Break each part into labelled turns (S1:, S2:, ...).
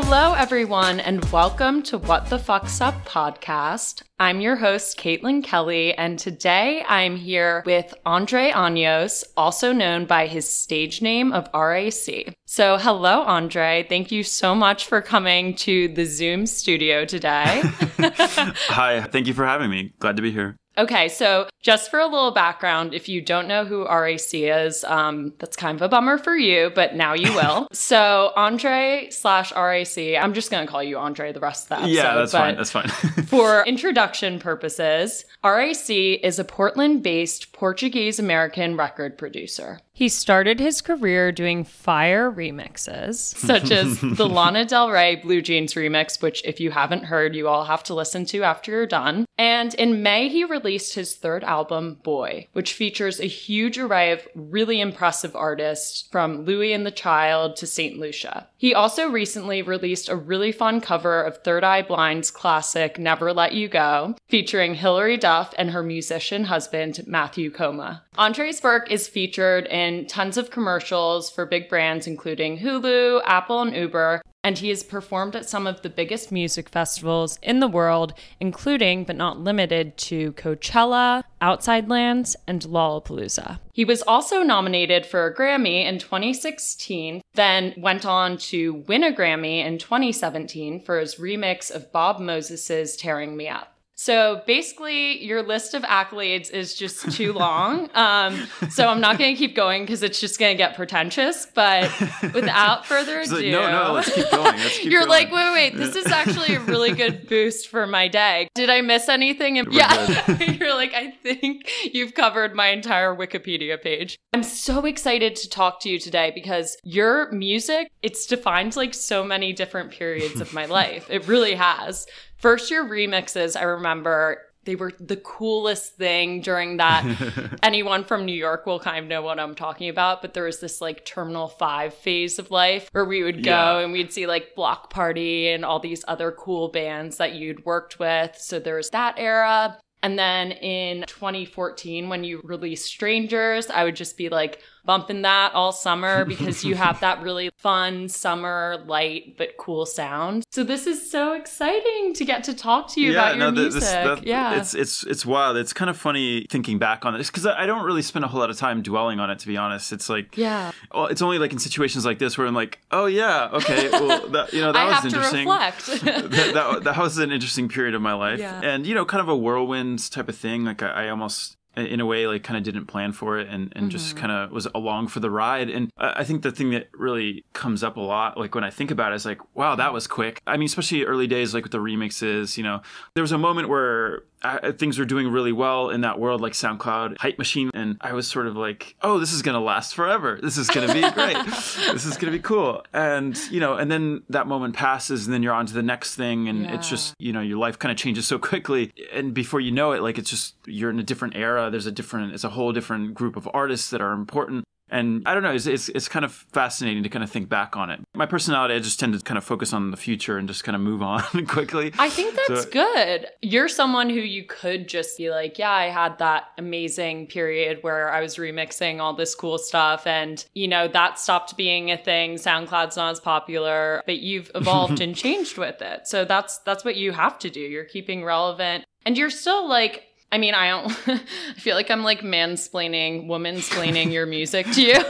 S1: Hello, everyone, and welcome to What the Fuck's Up podcast. I'm your host, Caitlin Kelly, and today I'm here with Andre Anjos, also known by his stage name of RAC. So, hello, Andre. Thank you so much for coming to the Zoom studio today.
S2: Hi, thank you for having me. Glad to be here.
S1: Okay, so just for a little background, if you don't know who RAC is, um, that's kind of a bummer for you, but now you will. so Andre slash RAC, I'm just going to call you Andre the rest of the episode.
S2: Yeah, that's fine. That's fine.
S1: for introduction purposes, RAC is a Portland based Portuguese American record producer. He started his career doing fire remixes, such as the Lana Del Rey Blue Jeans remix, which, if you haven't heard, you all have to listen to after you're done. And in May, he released his third album, Boy, which features a huge array of really impressive artists from Louie and the Child to St. Lucia. He also recently released a really fun cover of Third Eye Blind's classic Never Let You Go, featuring Hilary Duff and her musician husband, Matthew Koma. Andre's work is featured in tons of commercials for big brands including Hulu, Apple, and Uber, and he has performed at some of the biggest music festivals in the world, including but not limited to Coachella, Outside Lands, and Lollapalooza. He was also nominated for a Grammy in 2016, then went on to win a Grammy in 2017 for his remix of Bob Moses's Tearing Me Up. So basically, your list of accolades is just too long. Um, so I'm not going to keep going because it's just going to get pretentious. But without further ado,
S2: like, no, no, let's keep going. Let's keep
S1: you're
S2: going.
S1: like, wait, wait, this is actually a really good boost for my day. Did I miss anything?
S2: We're
S1: yeah, you're like, I think you've covered my entire Wikipedia page. I'm so excited to talk to you today because your music, it's defined like so many different periods of my life. It really has. First year remixes, I remember they were the coolest thing during that. Anyone from New York will kind of know what I'm talking about, but there was this like Terminal 5 phase of life where we would go
S2: Yeah.
S1: and we'd see like Bloc Party and all these other cool bands that you'd worked with. So there was that era. And then in 2014, when you released Strangers, I would just be like bumping that all summer because you have that really fun summer, light, but cool sound. So this is so exciting to get to talk to you about your
S2: th-
S1: music.
S2: this- that-
S1: yeah.
S2: it's it's it's wild. It's kind of funny thinking back on this because I don't really spend a whole lot of time dwelling on it. To be honest, it's like
S1: yeah.
S2: well, it's only like in situations like this where I'm like, oh yeah, okay, well, that, you know, that
S1: I
S2: was
S1: have to
S2: interesting.
S1: reflect.
S2: that, that, that was an interesting period of my life
S1: Yeah.
S2: and you know kind of a whirlwind type of thing like i, I almost in a way like kind of didn't plan for it and, and just
S1: Mm-hmm.
S2: kind of was along for the ride and I, I think the thing that really comes up a lot like when i think about it is like wow that was quick i mean especially early days like with the remixes you know there was a moment where I, things were doing really well in that world like soundcloud hype machine. And i was sort of like oh this is gonna last forever. This is gonna be great. This is gonna be cool. And you know and then that moment passes and then you're on to the next thing. And it's just you know your life kind of changes so quickly. And before you know it like it's just you're in a different era. There's a different it's a whole different group of artists that are important and I don't know, it's, it's, it's kind of fascinating to kind of think back on it. My personality, I just tend to kind of focus on the future and just kind of move on quickly.
S1: I think that's
S2: So-
S1: good. You're someone who you could just be like, yeah, I had that amazing period where I was remixing all this cool stuff and, you know, that stopped being a thing. SoundCloud's not as popular, but you've evolved and changed with it. So that's that's what you have to do. You're keeping relevant and you're still like I mean, I don't I feel like I'm like mansplaining, womansplaining your music to you.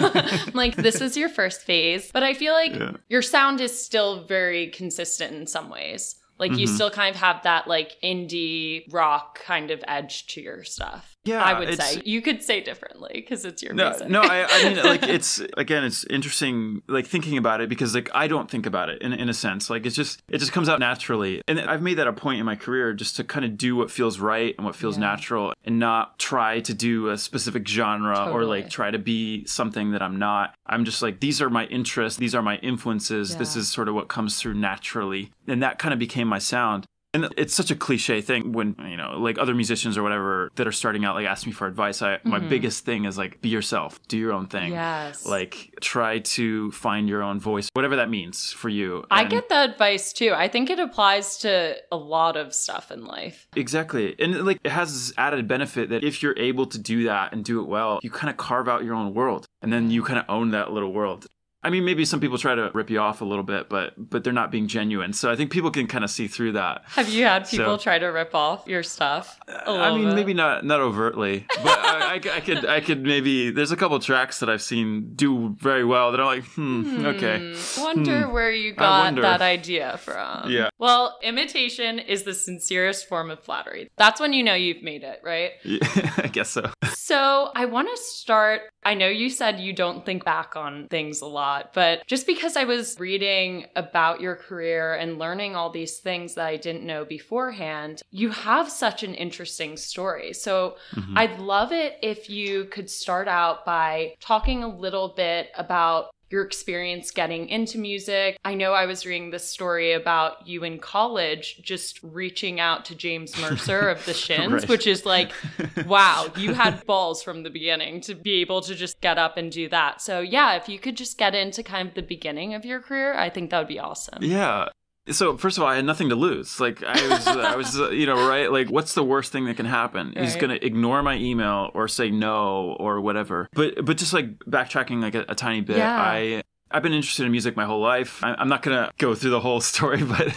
S1: Like, this is your first phase. But I feel like
S2: Yeah.
S1: your sound is still very consistent in some ways. Like you
S2: Mhm.
S1: still kind of have that like indie rock kind of edge to your stuff.
S2: Yeah,
S1: I would say you could say differently because it's your
S2: no,
S1: music.
S2: no, I, I mean, like it's again, it's interesting, like thinking about it because like I don't think about it in in a sense. Like it's just it just comes out naturally, and I've made that a point in my career just to kind of do what feels right and what feels
S1: Yeah.
S2: natural, and not try to do a specific genre or like try to be something that I'm not. I'm just like these are my interests, these are my influences. This is sort of what comes through naturally, and that kind of became my sound. And it's such a cliche thing when, you know, like other musicians or whatever that are starting out, like ask me for advice. I, my
S1: Mhm.
S2: biggest thing is like, be yourself, do your own thing.
S1: Yes.
S2: Like, try to find your own voice, whatever that means for you.
S1: I get that advice too. I think it applies to a lot of stuff in life.
S2: Exactly. And like, it has this added benefit that if you're able to do that and do it well, you kind of carve out your own world and then you kind of own that little world. I mean, maybe some people try to rip you off a little bit, but but they're not being genuine. So I think people can kind of see through that.
S1: Have you had people
S2: So-
S1: try to rip off your stuff?
S2: I mean,
S1: bit?
S2: maybe not not overtly, but I, I, I could I could maybe. There's a couple tracks that I've seen do very well that I'm like, hmm, okay,
S1: Hmm, Wonder where you got that idea from.
S2: Yeah.
S1: Well, imitation is the sincerest form of flattery. That's when you know you've made it, right?
S2: Yeah, I guess so.
S1: So I want to start. I know you said you don't think back on things a lot, but just because I was reading about your career and learning all these things that I didn't know beforehand, you have such an interesting story. So
S2: Mhm.
S1: I'd love it if you could start out by talking a little bit about your experience getting into music. I know I was reading this story about you in college just reaching out to James Mercer of the Shins,
S2: Right.
S1: which is like, wow, you had balls from the beginning to be able to just get up and do that. So, yeah, if you could just get into kind of the beginning of your career, I think that would be awesome.
S2: Yeah. So first of all, I had nothing to lose. Like I was, I was, uh, you know, right? Like, what's the worst thing that can happen? He's gonna ignore my email or say no or whatever. But, but just like backtracking like a, a tiny bit,
S1: Yeah.
S2: I. I've been interested in music my whole life. I'm not gonna go through the whole story, but,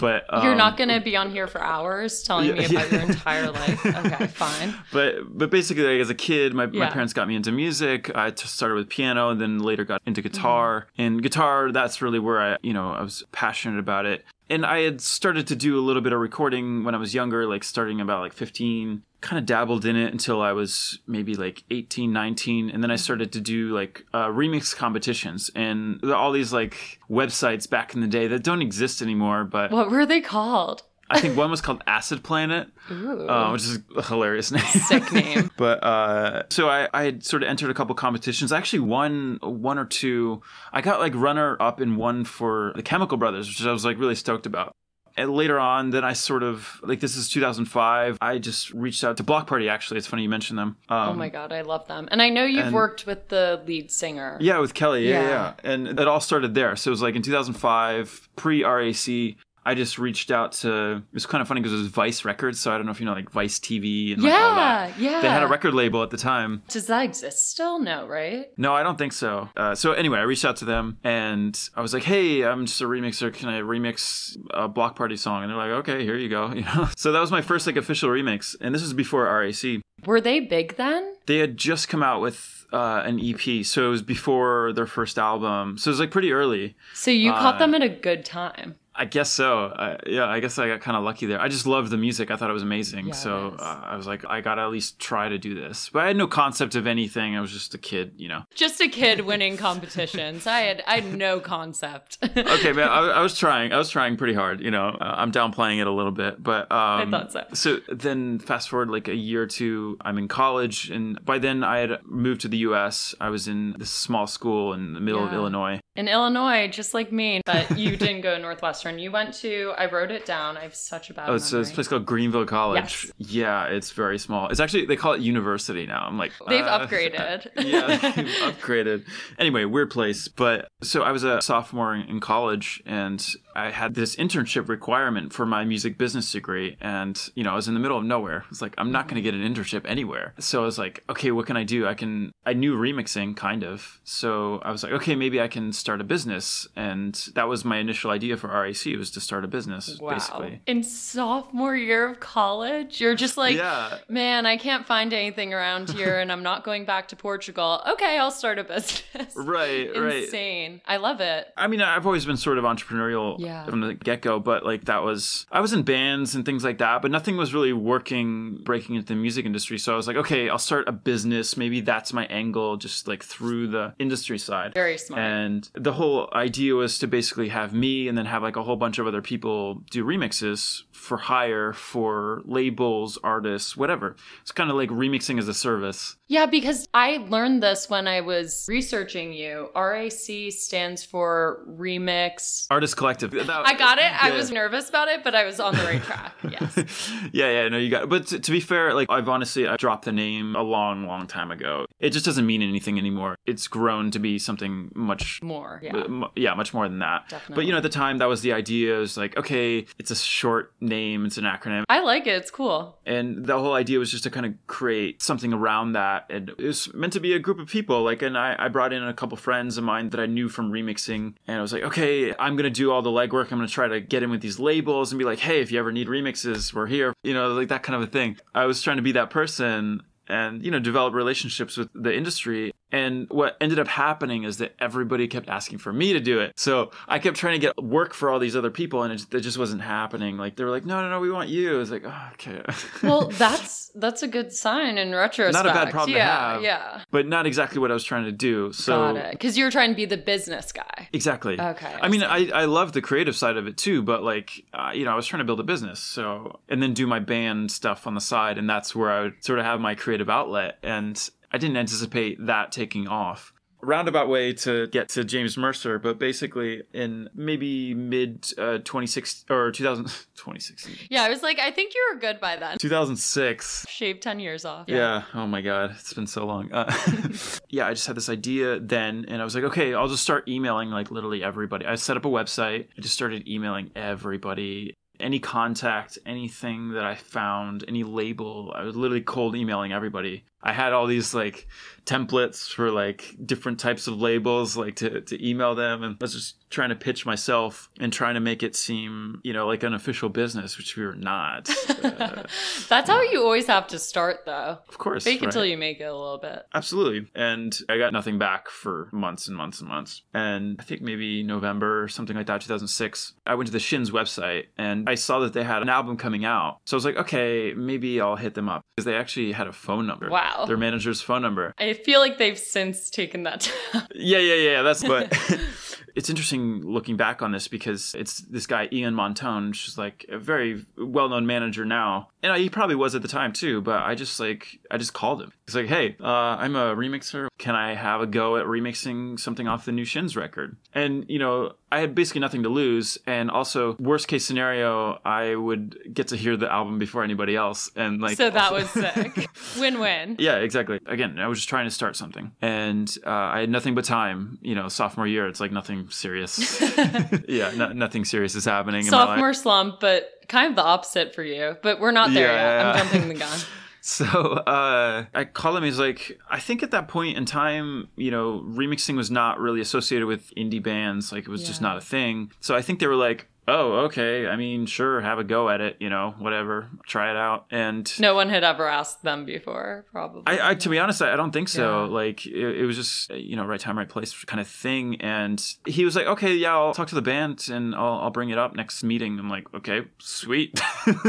S2: but um,
S1: You're not going to be on here for hours telling me about
S2: yeah.
S1: your entire life. Okay, fine.
S2: But but basically, like, as a kid, my, my parents got me into music. I t- started with piano, and then later got into
S1: Mm-hmm.
S2: guitar. And guitar, that's really where I, you know, I was passionate about it. And I had started to do a little bit of recording when I was younger, like starting about like 15. Kind of dabbled in it until I was maybe like 18, 19. And then I started to do like uh, remix competitions and all these like websites back in the day that don't exist anymore. But
S1: What were they called?
S2: I think one was called Acid Planet uh, which is a hilarious name.
S1: Sick name.
S2: but uh, so I, I had sort of entered a couple competitions. I actually won one or two. I got like runner up in one for the Chemical Brothers, which I was like really stoked about. And later on, then I sort of like this is 2005. I just reached out to Bloc Party. Actually, it's funny you mentioned them. Um,
S1: oh my god, I love them. And I know you've
S2: and-
S1: worked with the lead singer.
S2: Yeah, with Kele. Yeah,
S1: Yeah.
S2: yeah, And it all started there. So it was like in 2005, pre RAC. I just reached out to. It was kind of funny because it was Vice Records, so I don't know if you know like Vice TV and like all that.
S1: yeah, yeah.
S2: They had a record label at the time.
S1: Does that exist still? No, right?
S2: No, I don't think so. Uh, so anyway, I reached out to them and I was like, "Hey, I'm just a remixer. Can I remix a Bloc Party song?" And they're like, "Okay, here you go." You know. So that was my first like official remix, and this was before RAC.
S1: Were they big then?
S2: They had just come out with uh, an EP, so it was before their first album. So it was like pretty early.
S1: So you
S2: Uh,
S1: caught them at a good time.
S2: I guess so. Uh, yeah, I guess I got kind of lucky there. I just loved the music. I thought it was amazing.
S1: Yeah,
S2: so uh, I was like, I gotta at least try to do this. But I had no concept of anything. I was just a kid, you know.
S1: Just a kid winning competitions. I had I had no concept.
S2: okay, man, I, I was trying. I was trying pretty hard. You know, uh, I'm downplaying it a little bit, but um,
S1: thought so.
S2: So then, fast forward like a year or two, I'm in college, and by then I had moved to the U.S. I was in this small school in the middle of Illinois.
S1: In Illinois, just like me, but you didn't go Northwestern. You went to. I wrote it down. I have such a bad.
S2: Oh, it's a
S1: memory.
S2: place called Greenville College.
S1: Yes.
S2: Yeah, it's very small. It's actually they call it university now. I'm like
S1: They've
S2: uh,
S1: upgraded.
S2: yeah, they've upgraded. Anyway, weird place. But so I was a sophomore in college and I had this internship requirement for my music business degree. And, you know, I was in the middle of nowhere. It's like, I'm not going to get an internship anywhere. So I was like, okay, what can I do? I can, I knew remixing kind of. So I was like, okay, maybe I can start a business. And that was my initial idea for RAC was to start a business,
S1: Wow.
S2: basically.
S1: In sophomore year of college, you're just like,
S2: yeah.
S1: man, I can't find anything around here and I'm not going back to Portugal. Okay, I'll start a business.
S2: Right, right.
S1: Insane. I love it.
S2: I mean, I've always been sort of entrepreneurial
S1: Yeah.
S2: from the get go, but like that was, I was in bands and things like that, but nothing was really working, breaking into the music industry. So I was like, okay, I'll start a business. Maybe that's my angle, just like through the industry side.
S1: Very smart.
S2: And the whole idea was to basically have me and then have like a whole bunch of other people do remixes for hire for labels, artists, whatever. It's kind of like remixing as a service.
S1: Yeah, because I learned this when I was researching you. RAC stands for Remix.
S2: Artist Collective. That-
S1: I got it. I was nervous about it, but I was on the right track. Yes.
S2: yeah, yeah, no, you got. it. But to, to be fair, like I've honestly I dropped the name a long, long time ago. It just doesn't mean anything anymore. It's grown to be something much
S1: More. More. Yeah.
S2: M- yeah, much more than that. But you know, at the time, that was the idea. It was like, okay, it's a short name, it's an acronym,
S1: I like it. It's cool.
S2: and the whole idea was just to kind of create something around that. And it was meant to be a group of people. Like, and I, I brought in a couple friends of mine that I knew from remixing, and I was like, okay, I'm gonna do all the legwork. I'm gonna try to get in with these labels and be like, hey, if you ever need remixes, we're here. You know, like that kind of a thing. I was trying to be that person. And you know, develop relationships with the industry. And what ended up happening is that everybody kept asking for me to do it. So I kept trying to get work for all these other people, and it, it just wasn't happening. Like they were like, "No, no, no, we want you." I was like, oh, "Okay."
S1: Well, that's that's a good sign in retrospect.
S2: Not a bad problem to
S1: yeah,
S2: have.
S1: Yeah.
S2: but not exactly what I was trying to do. So
S1: Got it. Because you were trying to be the business guy.
S2: exactly.
S1: Okay,
S2: I,
S1: I
S2: mean, I I love the creative side of it too, but like uh, you know, I was trying to build a business, so and then do my band stuff on the side, and that's where I would sort of have my creative outlet, and I didn't anticipate that taking off. Roundabout way to get to James Mercer, but basically in maybe mid uh, 26 or 2000, 2016,
S1: Yeah, I was like, I think you were good by then.
S2: 2006.
S1: Shaved 10 years off.
S2: Yeah. Oh my God. It's been so long. Uh, yeah. I just had this idea then, and I was like, okay, I'll just start emailing like literally everybody. I set up a website. I just started emailing everybody. Any contact, anything that I found, any label, I was literally cold emailing everybody. I had all these like templates for like different types of labels, like to, to email them. And I was just trying to pitch myself and trying to make it seem, you know, like an official business, which we were not. Uh,
S1: That's how you always have to start, though.
S2: of course.
S1: Fake
S2: right.
S1: till you make it a little bit.
S2: Absolutely. And I got nothing back for months and months and months. And I think maybe November, something like that, 2006, I went to the Shins website and I saw that they had an album coming out. So I was like, okay, maybe I'll hit them up because they actually had a phone number.
S1: Wow.
S2: Their manager's phone number.
S1: I feel like they've since taken that down.
S2: Yeah, yeah, yeah. That's what. it's interesting looking back on this because it's this guy Ian Montone, which is like a very well-known manager now, and he probably was at the time too. But I just like I just called him. He's like, "Hey, uh, I'm a remixer. Can I have a go at remixing something off the new Shins record?" And you know, I had basically nothing to lose, and also worst case scenario, I would get to hear the album before anybody else, and like
S1: so that was sick. Win win.
S2: yeah, exactly. Again, I was just trying to start something, and uh, I had nothing but time. You know, sophomore year, it's like nothing serious. yeah, no, nothing serious is happening. in.
S1: Sophomore slump, but kind of the opposite for you. But we're not there
S2: Yeah,
S1: yet. I'm
S2: yeah.
S1: jumping the gun.
S2: So uh, I call him. He's like, I think at that point in time, you know, remixing was not really associated with indie bands. Like it was just not a thing. So I think they were like, oh, okay. I mean, sure, have a go at it. You know, whatever, try it out. And
S1: No one had ever asked them before, probably.
S2: I, I to be honest, I I don't think so.
S1: Yeah.
S2: Like it, it was just you know right time, right place kind of thing. And he was like, okay, yeah, I'll talk to the band and I'll, I'll bring it up next meeting. I'm like, okay, sweet,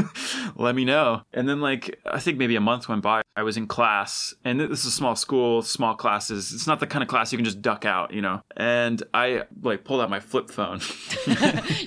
S2: let me know. And then like I think maybe a month went by. I was in class, and this is a small school, small classes. It's not the kind of class you can just duck out, you know. And I like pulled out my flip phone.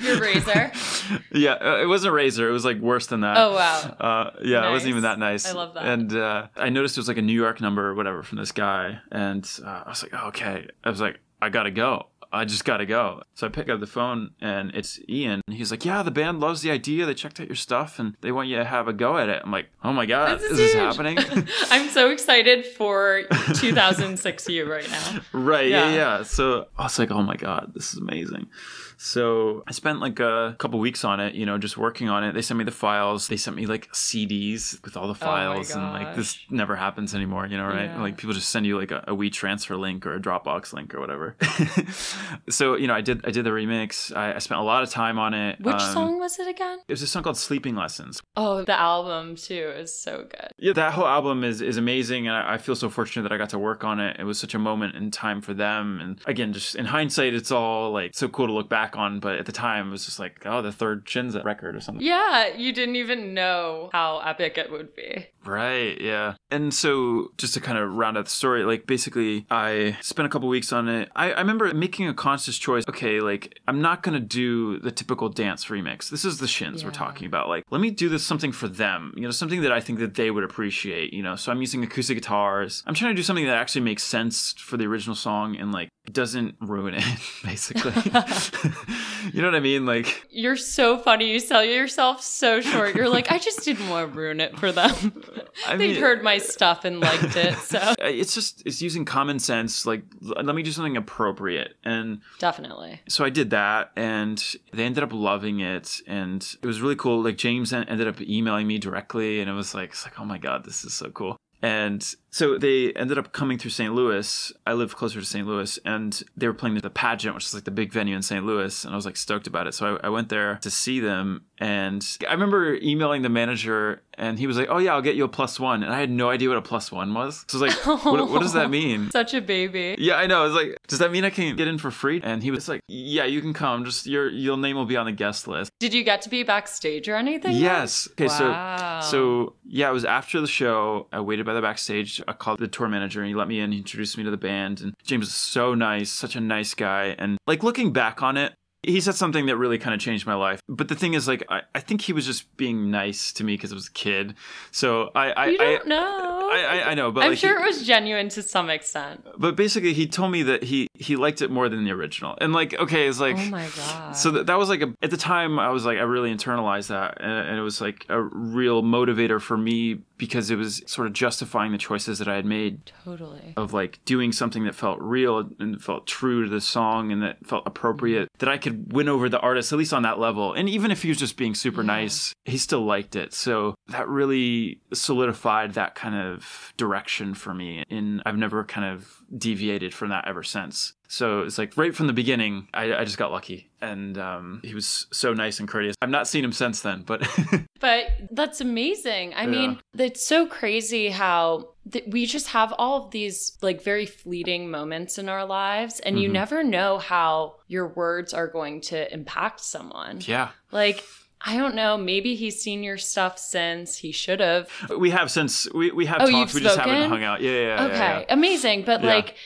S1: Your Razr.
S2: yeah, uh, it wasn't a Razr. It was like worse than that.
S1: Oh wow.
S2: Uh, yeah, it wasn't even that nice.
S1: I love that.
S2: And uh, I noticed it was like a New York number or whatever from this guy, and uh, I was like, oh, okay. I was like, I gotta go. I just gotta go. So I pick up the phone and it's Ian. And he's like, yeah, the band loves the idea. They checked out your stuff and they want you to have a go at it. I'm like, oh my god,
S1: This
S2: is,
S1: is
S2: this happening?
S1: I'm so excited for 2006 you right now.
S2: right? Yeah.
S1: Yeah.
S2: yeah, So I was like, oh my god, this is amazing. So I spent like a couple weeks on it, you know, just working on it. They sent me the files. They sent me like CDs with all the
S1: Oh
S2: files, and like this never happens anymore, you know, right?
S1: Yeah.
S2: Like people just send you like a, a WeTransfer transfer link or a Dropbox link or whatever. so you know, I did I did the remix. I, I spent a lot of time on it.
S1: Which
S2: Um,
S1: song was it again?
S2: It was a song called Sleeping Lessons.
S1: Oh, the album too is so good.
S2: Yeah, that whole album is is amazing, and I, I feel so fortunate that I got to work on it. It was such a moment in time for them, and again, just in hindsight, it's all like so cool to look back on. But at the time, it was just like, oh, the third Shinza record or something.
S1: Yeah, you didn't even know how epic it would be.
S2: Right, yeah. And so, just to kind of round out the story, like basically, I spent a couple weeks on it. I, I remember making a conscious choice. Okay, like I'm not gonna do the typical dance remix. This is the Shins we're talking about. Like, let me do this something for them. You know, something that I think that they would appreciate. You know, so I'm using acoustic guitars. I'm trying to do something that actually makes sense for the original song and like doesn't ruin it, basically. you know what I mean? Like,
S1: You're so funny. You sell yourself so short. You're like, I just didn't want to ruin it for them.
S2: I
S1: They'd
S2: mean,
S1: heard my stuff and liked it. So
S2: it's just it's using common sense. Like, let me do something appropriate, and
S1: definitely.
S2: so I did that, and they ended up loving it, and it was really cool. Like James en- ended up emailing me directly, and it was like, it's like, oh my god, this is so cool. And so they ended up coming through St. Louis. I live closer to St. Louis, and they were playing the pageant, which is like the big venue in St. Louis, and I was like stoked about it. So I, I went there to see them, and I remember emailing the manager, and he was like, "Oh yeah, I'll get you a plus one," and I had no idea what a plus one was. So I was like, what, "What does that mean?"
S1: Such a baby.
S2: Yeah, I know. I was like, does that mean I can get in for free? And he was like, yeah, you can come. Just your your name will be on the guest list.
S1: Did you get to be backstage or anything?
S2: Yes. Okay.
S1: Wow.
S2: So so yeah, it was after the show. I waited by the backstage. I called the tour manager and he let me in. He introduced me to the band. And James was so nice, such a nice guy. And like looking back on it. He said something that really kind of changed my life. But the thing is, like, I, I think he was just being nice to me because I was a kid. So I, I,
S1: You don't
S2: I,
S1: know.
S2: I, I, I know, but
S1: I'm
S2: like,
S1: sure
S2: he-
S1: it was genuine to some extent.
S2: but basically, he told me that he he liked it more than the original, and like, okay, it's like,
S1: oh my god.
S2: so that, that was like a, at the time I was like I really internalized that, and, and it was like a real motivator for me because it was sort of justifying the choices that I had made
S1: totally.
S2: of like doing something that felt real and felt true to the song and that felt appropriate that I could win over the artist at least on that level. And even if he was just being super
S1: Yeah.
S2: nice, he still liked it. So that really solidified that kind of direction for me. And I've never kind of deviated from that ever since. So it's like right from the beginning, I, I just got lucky. And um, he was so nice and courteous. I've not seen him since then, but
S1: But that's amazing. I mean, it's so crazy how th- we just have all of these like very fleeting moments in our lives, and you
S2: Mhm.
S1: never know how your words are going to impact someone.
S2: yeah.
S1: Like, I don't know. Maybe he's seen your stuff since he should have.
S2: We have since, we, we have
S1: Oh,
S2: talked, we just haven't hung out. Yeah, yeah, yeah.
S1: okay,
S2: yeah, yeah.
S1: amazing. But
S2: Yeah.
S1: like,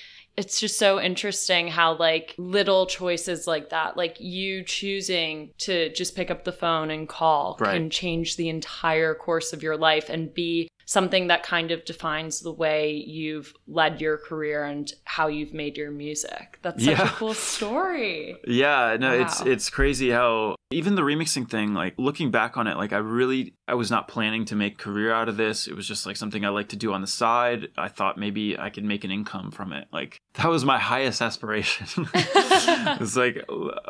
S1: it's just so interesting how like little choices like that, like you choosing to just pick up the phone and call,
S2: Right.
S1: can change the entire course of your life and be something that kind of defines the way you've led your career and how you've made your music. That's such a cool story.
S2: Yeah, no, it's
S1: Wow.
S2: it's crazy how even the remixing thing, like looking back on it, like I really I was not planning to make career out of this. It was just like something I like to do on the side. I thought maybe I could make an income from it. Like that was my highest aspiration. it's like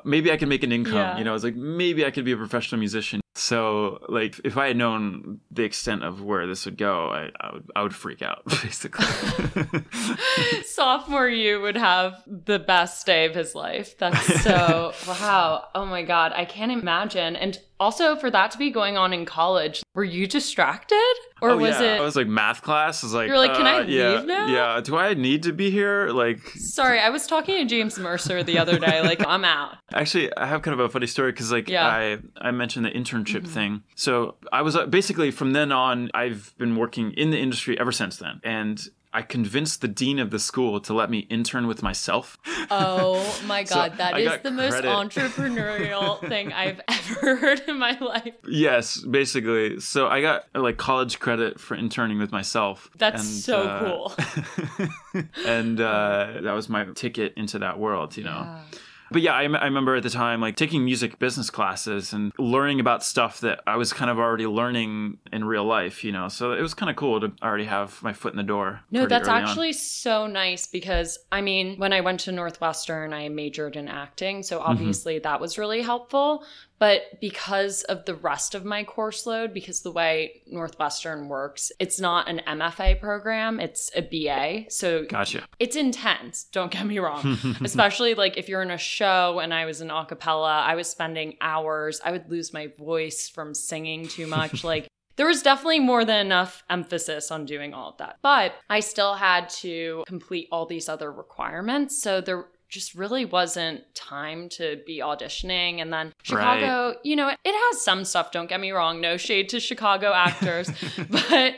S2: maybe I could make an income,
S1: Yeah.
S2: you know, it's like maybe I could be a professional musician. So like if I had known the extent of where this would go, I, I would I would freak out basically.
S1: Sophomore you would have the best day of his life. That's so wow. Oh my god, I can't imagine. And also for that to be going on in college, were you distracted or
S2: Oh,
S1: was
S2: yeah.
S1: it
S2: I was like math class. I was like,
S1: You're like, "Can I
S2: uh, yeah,
S1: leave now?"
S2: Yeah. Do I need to be here? Like,
S1: Sorry, I was talking to James Mercer the other day. Like, I'm out.
S2: actually, I have kind of a funny story because, like,
S1: Yeah.
S2: I I mentioned the internship
S1: Mhm.
S2: thing. So I was uh, basically from then on, I've been working in the industry ever since then, and. I convinced the dean of the school to let me intern with myself.
S1: Oh my
S2: So
S1: god, that
S2: I
S1: is the most entrepreneurial thing I've ever heard in my life.
S2: Yes, basically. So I got like college credit for interning with myself.
S1: That's
S2: And,
S1: so
S2: uh,
S1: cool.
S2: and uh, that was my ticket into that world, you know.
S1: Yeah.
S2: But yeah, I, I remember at the time like taking music business classes and learning about stuff that I was kind of already learning in real life, you know. So it was kind of cool to already have my foot in the door.
S1: No, that's
S2: early on.
S1: actually so nice because I mean, when I went to Northwestern, I majored in acting. So
S2: Mm-hmm.
S1: obviously that was really helpful. But because of the rest of my course load, because the way Northwestern works, it's not an MFA program, it's a BA. So
S2: Gotcha.
S1: it's intense, don't get me wrong. Especially like if you're in a show and I was in a cappella, I was spending hours, I would lose my voice from singing too much. like there was definitely more than enough emphasis on doing all of that. But I still had to complete all these other requirements. So there just really wasn't time to be auditioning. And then Chicago, you know, it, it has some stuff, don't get me wrong, no shade to Chicago actors, but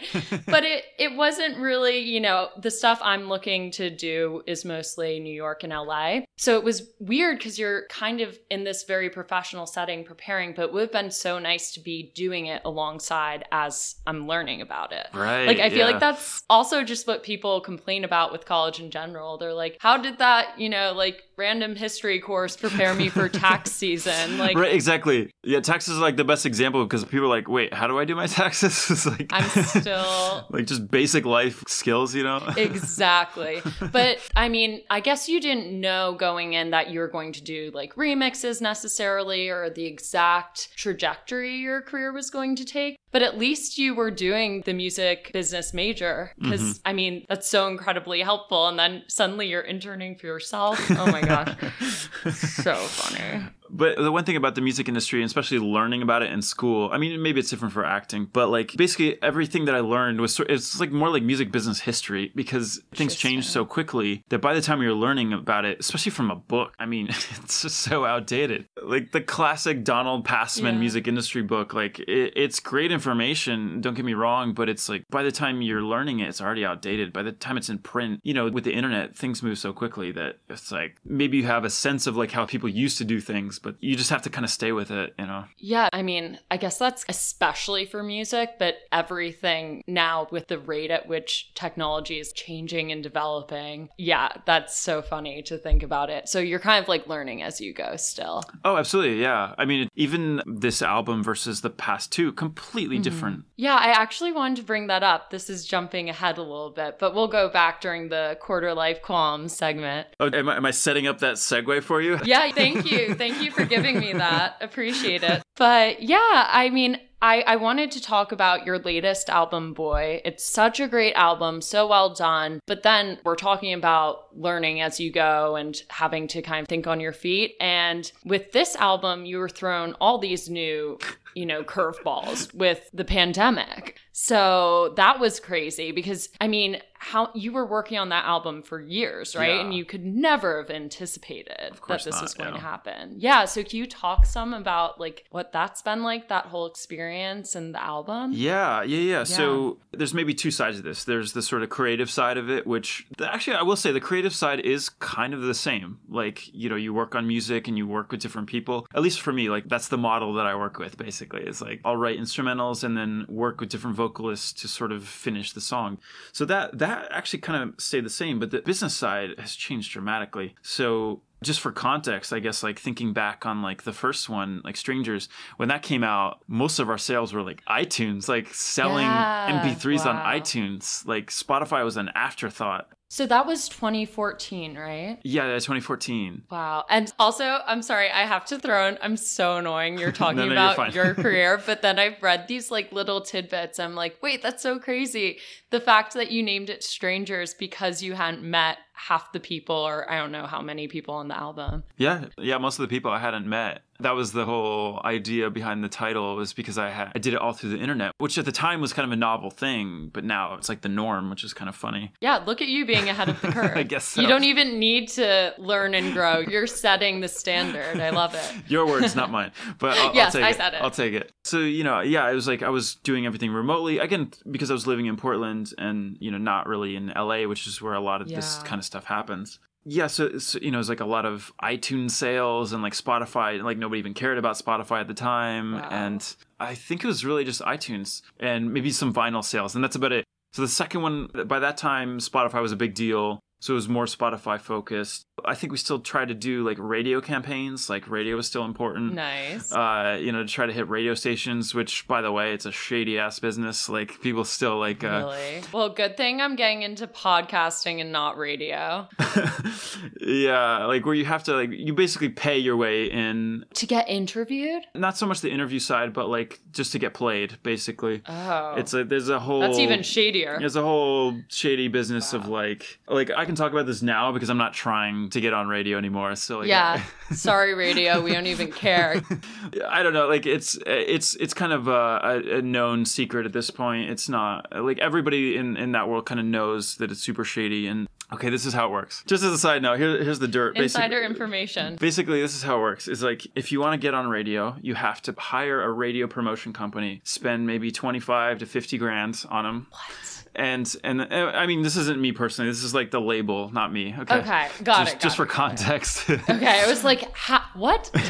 S1: but it it wasn't really, you know, the stuff I'm looking to do is mostly New York and LA. So it was weird because you're kind of in this very professional setting preparing, but it would have been so nice to be doing it alongside as I'm learning about it.
S2: Right.
S1: Like I feel
S2: yeah.
S1: like that's also just what people complain about with college in general. They're like, how did that, you know, like random history course prepare me for tax season? Like
S2: right, exactly. Yeah, taxes is like the best example because people are like, wait, how do I do my taxes? it's like
S1: I'm still
S2: like just basic life skills, you know?
S1: exactly. But I mean, I guess you didn't know going in that you were going to do like remixes necessarily or the exact trajectory your career was going to take. But at least you were doing the music business major because mm-hmm. I mean, that's so incredibly helpful. And then suddenly you're interning for yourself. Oh my gosh. so funny.
S2: But the one thing about the music industry, and especially learning about it in school, I mean, maybe it's different for acting, but like basically everything that I learned was sort it's like more like music business history because things change so quickly that by the time you're learning about it, especially from a book, I mean, it's just so outdated. Like the classic Donald Passman
S1: Yeah.
S2: music industry book, like it, it's great information, don't get me wrong, but it's like by the time you're learning it, it's already outdated. By the time it's in print, you know, with the internet, things move so quickly that it's like maybe you have a sense of like how people used to do things, but you just have to kind of stay with it, you know?
S1: Yeah, I mean, I guess that's especially for music, but everything now with the rate at which technology is changing and developing. Yeah, that's so funny to think about it. So you're kind of like learning as you go still.
S2: Oh, absolutely. Yeah. I mean, even this album versus the past two, completely mm-hmm. different.
S1: Yeah, I actually wanted to bring that up. This is jumping ahead a little bit, but we'll go back during the quarter life qualms segment.
S2: Oh, am I, am I setting up that segue for you?
S1: Yeah, thank you. Thank you for giving me that. Appreciate it. But yeah, I mean, I, I wanted to talk about your latest album, Boy. It's such a great album, so well done. But then we're talking about learning as you go and having to kind of think on your feet. And with this album, you were thrown all these new, you know, curveballs with the pandemic. So that was crazy because, I mean, how you were working on that album for years, right?
S2: Yeah.
S1: And you could never have anticipated that this
S2: not,
S1: was going
S2: yeah.
S1: to happen. Yeah. So can you talk some about like what that's been like, that whole experience and the album?
S2: Yeah, yeah, yeah. So there's maybe two sides of this. There's the sort of creative side of it, which actually I will say the creative side is kind of the same. Like, you know, you work on music and you work with different people. At least for me, like that's the model that I work with basically. It's like I'll write instrumentals and then work with different vocalists to sort of finish the song. So that that actually kind of stayed the same, but the business side has changed dramatically. So just for context, I guess like thinking back on like the first one, like Strangers, when that came out, most of our sales were like iTunes, like selling
S1: Yeah,
S2: MP3s on iTunes. Like Spotify was an afterthought.
S1: So that was 2014, right?
S2: Yeah, that's 2014.
S1: Wow. And also, I'm sorry, I have to throw in, I'm so annoying. You're talking
S2: no, you're
S1: about your career, but then I've read these like little tidbits. I'm like, wait, that's so crazy. The fact that you named it Strangers because you hadn't met half the people, or I don't know how many people on the album.
S2: Yeah, yeah, most of the people I hadn't met. That was the whole idea behind the title was because I had I did it all through the internet, which at the time was kind of a novel thing, but now it's like the norm, which is kind of funny.
S1: Yeah, look at you being ahead of the curve.
S2: I guess so.
S1: You don't even need to learn and grow. You're setting the standard. I love it.
S2: Your words, not mine. But I'll,
S1: Yes,
S2: I'll take
S1: I
S2: it.
S1: said it.
S2: I'll take it. So you know, yeah, it was like I was doing everything remotely again because I was living in Portland and you know not really in LA, which is where a lot of this kind of stuff happens. Yeah, so, so you know, it's like a lot of iTunes sales and like Spotify. and Like nobody even cared about Spotify at the time,
S1: Wow.
S2: and I think it was really just iTunes and maybe some vinyl sales, and that's about it. So the second one, by that time, Spotify was a big deal. So it was more Spotify focused. I think we still tried to do like radio campaigns. Like radio was still important
S1: Nice.
S2: uh, you know, to try to hit radio stations, which, by the way, it's a shady ass business. Like, people still like, uh,
S1: really? Well, good thing I'm getting into podcasting and not radio.
S2: yeah, like where you have to, like, you basically pay your way in,
S1: To get interviewed?
S2: not so much the interview side, but like just to get played, basically.
S1: Oh.
S2: It's like there's a whole,
S1: That's even shadier.
S2: there's a whole shady business of like, like, I can talk about this now because I'm not trying to get on radio anymore. So, like,
S1: Yeah. Sorry, radio. We don't even care.
S2: I don't know. Like it's it's it's kind of a, a, known secret at this point. It's not like everybody in in that world kind of knows that it's super shady. And okay, this is how it works. Just as a side note, here, here's the dirt.
S1: Insider
S2: Basic-
S1: information.
S2: Basically, this is how it works. It's like if you want to get on radio, you have to hire a radio promotion company, spend maybe twenty five to fifty grand on them.
S1: What?
S2: And and uh, I mean, this isn't me personally. This is like the label, not me. Okay.
S1: Okay, got
S2: just,
S1: it.
S2: just
S1: got
S2: for
S1: it.
S2: context.
S1: Okay, I was like, ha- what?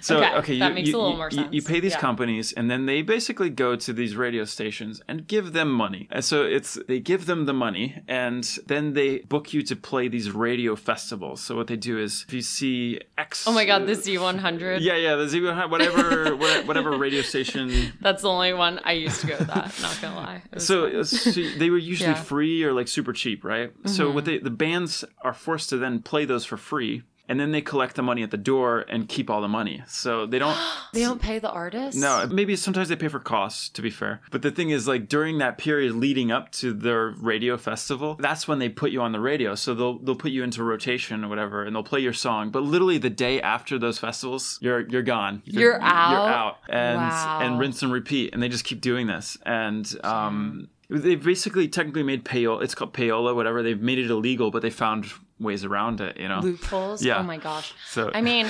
S2: So
S1: Okay,
S2: okay,
S1: that
S2: you,
S1: makes
S2: you,
S1: a little
S2: you-
S1: more
S2: you- You pay these
S1: Yeah.
S2: companies, and then they basically go to these radio stations and give them money. And so it's they give them the money, and then they book you to play these radio festivals. So what they do is, if you see X,
S1: oh my god, the Z100.
S2: yeah, yeah, the Z whatever whatever- whatever radio station.
S1: That's the only one I used to go with that. Not gonna lie.
S2: So, so they were usually
S1: Yeah. Mm-hmm.
S2: free or like super cheap, right? So what they the bands are forced to then play those for free. And then they collect the money at the door and keep all the money. So they don't
S1: they don't pay the artists.
S2: No, maybe sometimes they pay for costs, to be fair. But the thing is, like during that period leading up to their radio festival, that's when they put you on the radio. So they'll they'll put you into rotation or whatever, and they'll play your song. But literally the day after those festivals, you're you're gone.
S1: You're out?
S2: You're out, and
S1: Wow.
S2: and rinse and repeat, and they just keep doing this. And um, they've basically technically made payola. It's called payola, whatever. They've made it illegal, but they found ways around it. You know.
S1: loopholes.
S2: Yeah.
S1: Oh my gosh.
S2: So
S1: I mean,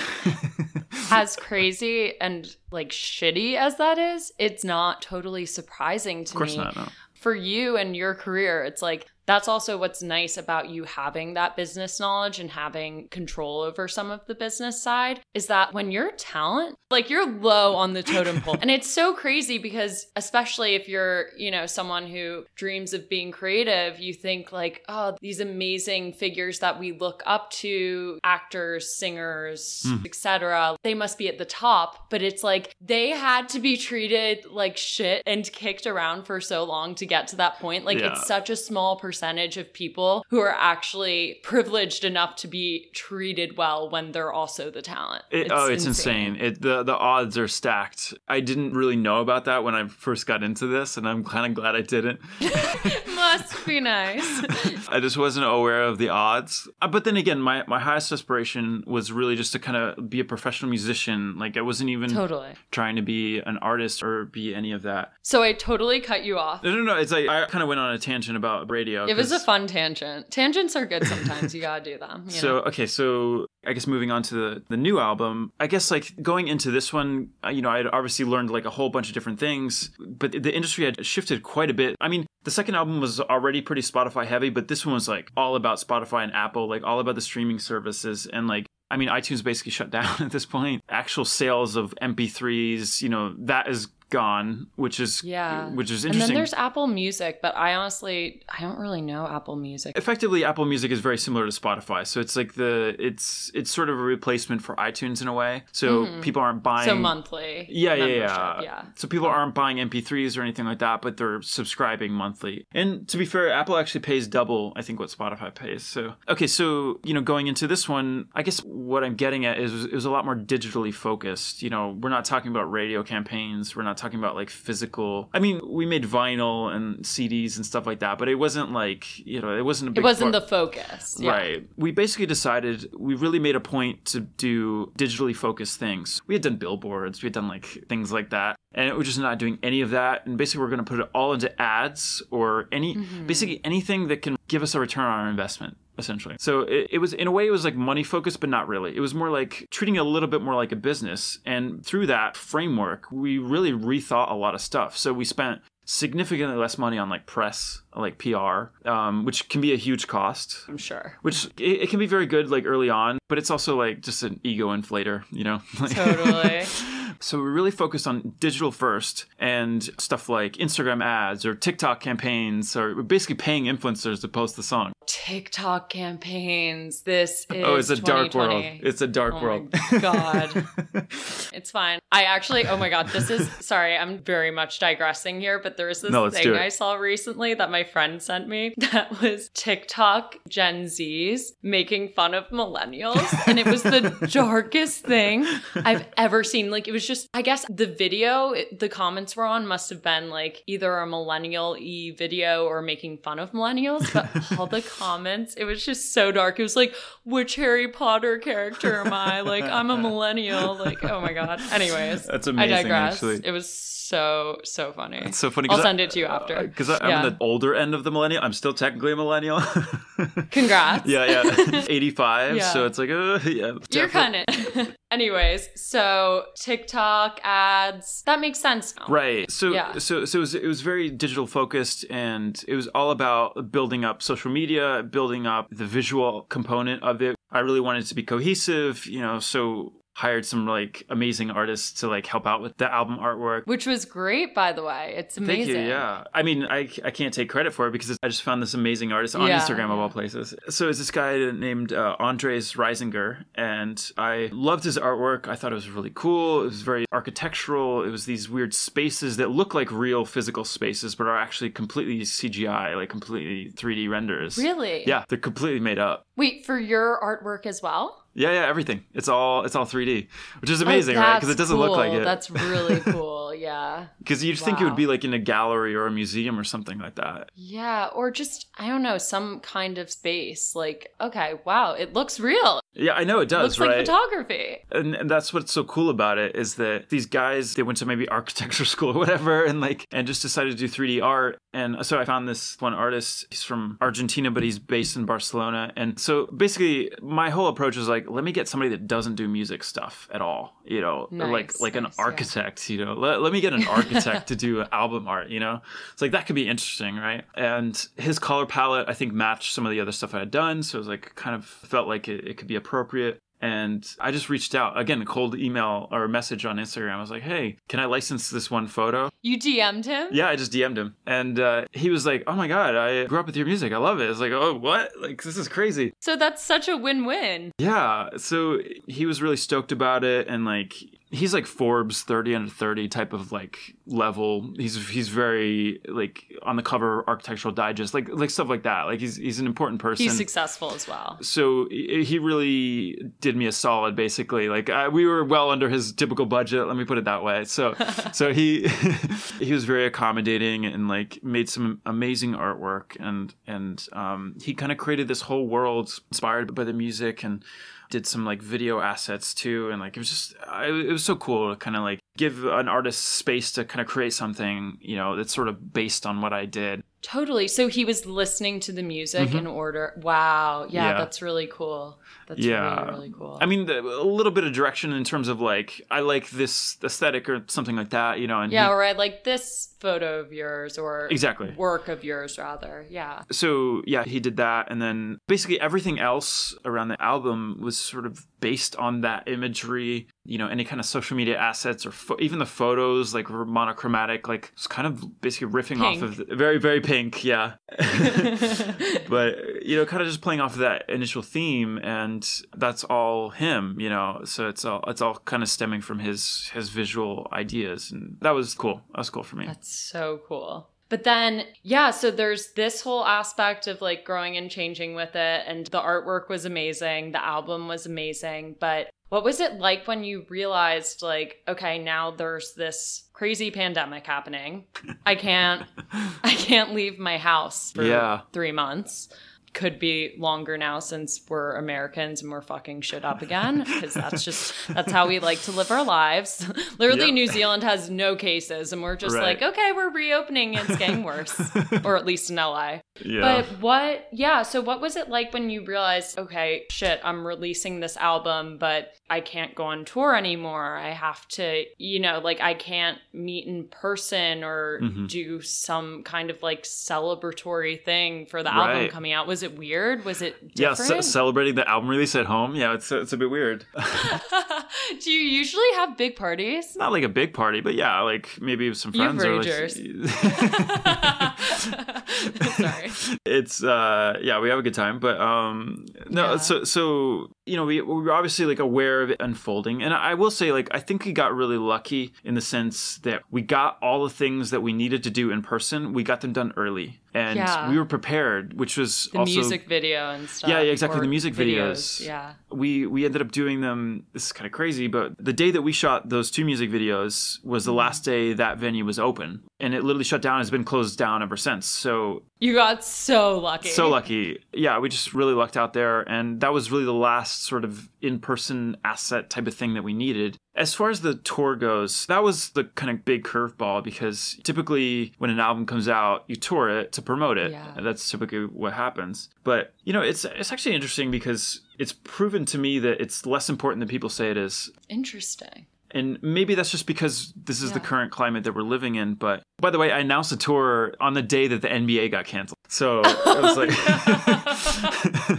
S1: as crazy and like shitty as that is, it's not totally surprising to
S2: of course
S1: me.
S2: not. No.
S1: For you and your career, it's like that's also what's nice about you having that business knowledge and having control over some of the business side is that when you're talent, like you're low on the totem pole. and it's so crazy because especially if you're, you know, someone who dreams of being creative, you think like, oh, these amazing figures that we look up to, actors, singers, hmm. etc. They must be at the top, but it's like they had to be treated like shit and kicked around for so long to get to that point. Like
S2: Yeah.
S1: it's such a small percentage of people who are actually privileged enough to be treated well when they're also the talent.
S2: It, oh, it's insane. It the the odds are stacked. I didn't really know about that when I first got into this, and I'm kind of glad I didn't.
S1: Must be nice.
S2: I just wasn't aware of the odds. Uh, But then again, my my highest aspiration was really just to kind of be a professional musician. Like I wasn't even
S1: totally.
S2: trying to be an artist or be any of that.
S1: So I totally cut you off.
S2: No, no, no. It's like I kind of went on a tangent about radio.
S1: It was a fun tangent. Tangents are good sometimes. You gotta do them. You
S2: So
S1: know?
S2: okay, so I guess moving on to the the new album, I guess like going into this one, uh, you know, I had obviously learned like a whole bunch of different things, but the industry had shifted quite a bit. I mean, the second album was already pretty Spotify heavy, but this one was like all about Spotify and Apple, like all about the streaming services and like I mean, iTunes basically shut down at this point. Actual sales of MP3s, you know, that is gone, which is
S1: Yeah.
S2: which is
S1: and
S2: interesting.
S1: then there's Apple Music, but I honestly I don't really know Apple Music.
S2: effectively apple music is very similar to spotify so it's like the it's it's sort of a replacement for itunes in a way so people aren't buying
S1: Mm-hmm. So monthly.
S2: yeah yeah yeah
S1: Yeah.
S2: so people aren't buying mp3s or anything like that but they're subscribing monthly and to be fair apple actually pays double i think what spotify pays so okay so you know going into this one i guess what i'm getting at is it was a lot more digitally focused you know we're not talking about radio campaigns we're not talking about like physical i mean we made vinyl and cds and stuff like that but it wasn't like you know it wasn't a big
S1: It wasn't
S2: part-
S1: the focus. Yeah.
S2: Right. We basically decided we really made a point to do digitally focused things. We had done billboards, we had done like things like that. And we're just not doing any of that. And basically, we're going to put it all into ads or any,
S1: Mm-hmm.
S2: basically anything that can give us a return on our investment. Essentially. So it, it was, in a way, it was like money focused, but not really. It was more like treating it a little bit more like a business. And through that framework, we really rethought a lot of stuff. So we spent significantly less money on like press, like PR, um, which can be a huge cost
S1: I'm sure.
S2: which it, it can be very good like early on but it's also like just an ego inflator you know
S1: Totally.
S2: so we really focused on digital first and stuff like instagram ads or tiktok campaigns or basically paying influencers to post the song
S1: TikTok campaigns. This oh, is
S2: oh it's a dark world it's a dark
S1: Oh
S2: world
S1: my god. it's fine. I actually, oh my god, this is sorry, I'm very much digressing here, but there was this
S2: No,
S1: thing. I saw recently that my friend sent me that was TikTok Gen Zs making fun of millennials. And it was the darkest thing I've ever seen. Like, it was just, I guess the video, it- the comments were on must have been like either a millennial e video or making fun of millennials, but all the comments, it was just so dark. It was like, which Harry Potter character am I? Like, I'm a millennial. Like, oh my God. Anyways,
S2: That's amazing.
S1: I digress.
S2: actually.
S1: It was so so funny.
S2: It's so funny.
S1: I'll send it to you after.
S2: Because I'm
S1: Yeah.
S2: the older end of the millennial. I'm still technically a millennial.
S1: Congrats.
S2: yeah, yeah. 85.
S1: Yeah.
S2: So it's like, uh, yeah.
S1: You're kind of. Anyways, so TikTok ads that makes sense now.
S2: Right. So
S1: Yeah.
S2: so so it was, it was very digital focused and it was all about building up social media, building up the visual component of it. I really wanted it to be cohesive, you know, so hired some like amazing artists to like help out with the album artwork.
S1: Which was great, by the way. It's amazing.
S2: Thank you. Yeah. I mean, I, I can't take credit for it because I just found this amazing artist on
S1: Yeah,
S2: Instagram of all places. So it's this guy named uh, Andres Reisinger, and I loved his artwork. I thought it was really cool. It was very architectural. It was these weird spaces that look like real physical spaces, but are actually completely CGI, like completely 3D renders.
S1: Really?
S2: Yeah, they're completely made up.
S1: Wait, for your artwork as well?
S2: Yeah, yeah, everything. It's all it's all 3D, which is oh, amazing,
S1: Oh,
S2: right? Because it doesn't look like
S1: cool.
S2: it.
S1: That's really cool. Yeah.
S2: Because you'd think it would be like in a gallery or a museum or something like that.
S1: Yeah, or just I don't know, some kind of space. Like, okay, wow, it looks real.
S2: Yeah, I know it does, It
S1: looks
S2: right?
S1: like photography.
S2: and, and that's what's so cool about it is that these guys they went to maybe architecture school or whatever and like and just decided to do 3d art and so i found this one artist he's from argentina but he's based in barcelona and so basically my whole approach is like let me get somebody that doesn't do music stuff at all you know
S1: Nice,
S2: like like an
S1: nice, yeah.
S2: architect you know. Let, let me get an architect to do album art you know. It's like that could be interesting right? And his color palette i think matched some of the other stuff i had done so it was like kind of felt like it, it could be appropriate and I just reached out again, a cold email or a message on Instagram. I was like, "Hey, can I license this one photo?"
S1: You DM'd him?
S2: Yeah, I just DM'd him, and uh, he was like, "Oh my god, I grew up with your music. I love it." It's like, "Oh, what? Like this is crazy."
S1: So that's such a win-win.
S2: Yeah, so he was really stoked about it, and like he's like Forbes 30 under 30 type of like level. He's he's very like on the cover Architectural Digest, like like stuff like that. Like he's he's an important person.
S1: He's successful as well.
S2: so he he really did me a solid basically like I, we were well under his typical budget let me put it that way so so he he was very accommodating and like made some amazing artwork and and um, he kind of created this whole world inspired by the music and did some like video assets too and like it was just I, it was so cool to kind of like give an artist space to kind of create something you know that's sort of based on what i did
S1: Totally. So he was listening to the music in order. Wow. Yeah,
S2: Mm-hmm. Yeah.
S1: that's really cool. That's
S2: Yeah.
S1: really, really cool.
S2: I mean, the, a little bit of direction in terms of like, I like this aesthetic or something like that, you know. And
S1: yeah,
S2: he-
S1: or I like this photo of yours or
S2: exactly.
S1: work of yours rather. Yeah.
S2: So yeah, he did that, and then basically everything else around the album was sort of based on that imagery. You know, any kind of social media assets or pho- even the photos, like were monochromatic, like it's kind of basically riffing
S1: Pink.
S2: off of the, very, very pink, yeah. but you know, kind of just playing off of that initial theme, and that's all him. You know, so it's all it's all kind of stemming from his his visual ideas, and that was cool. That was cool for me.
S1: That's so cool. But then, yeah, so there's this whole aspect of like growing and changing with it. And the artwork was amazing. The album was amazing. But what was it like when you realized, like, okay, now there's this crazy pandemic happening? I can't, I can't leave my house for
S2: Yeah.
S1: three months. Could be longer now since we're Americans and we're fucking shit up again because that's just that's how we like to live our lives. Literally,
S2: Yep.
S1: New Zealand has no cases, and we're just
S2: Right.
S1: like, okay, we're reopening. It's getting worse, or at least in LA.
S2: Yeah.
S1: But what, yeah, so what was it like when you realized, okay, shit, I'm releasing this album, but I can't go on tour anymore. I have to, you know, like I can't meet in person or
S2: Mhm.
S1: do some kind of like celebratory thing for the album
S2: Right.
S1: coming out. Was it weird? Was it
S2: yeah,
S1: different?
S2: ce- celebrating the album release at home. Yeah, it's it's a bit weird.
S1: do you usually have big parties?
S2: Not like a big party, but yeah, like maybe some
S1: You
S2: friends. or like... Sorry. it's uh yeah, we have a good time, but um no,
S1: Yeah.
S2: so so you know we we were obviously like aware of it unfolding, and I will say like I think we got really lucky in the sense that we got all the things that we needed to do in person. We got them done early, and
S1: Yeah.
S2: we were prepared, which was
S1: The
S2: also
S1: music video and stuff.
S2: Yeah, yeah, exactly, the music videos.
S1: Yeah.
S2: we we ended up doing them this is kind of crazy but the day that we shot those two music videos was the mm-hmm. last day that venue was open and it literally shut down has been closed down ever since so
S1: You got so so lucky.
S2: So lucky. Yeah, we just really lucked out there. And that was really the last sort of in person asset type of thing that we needed. As far as the tour goes, that was the kind of big curveball because typically when an album comes out, you tour it to promote it.
S1: Yeah.
S2: That's typically what happens. But, you know, it's it's actually interesting because it's proven to me that it's less important than people say it is.
S1: Interesting.
S2: And maybe that's just because this is the current climate that we're living in. But by the way, I announced a tour on the day that the NBA got canceled. So I was like,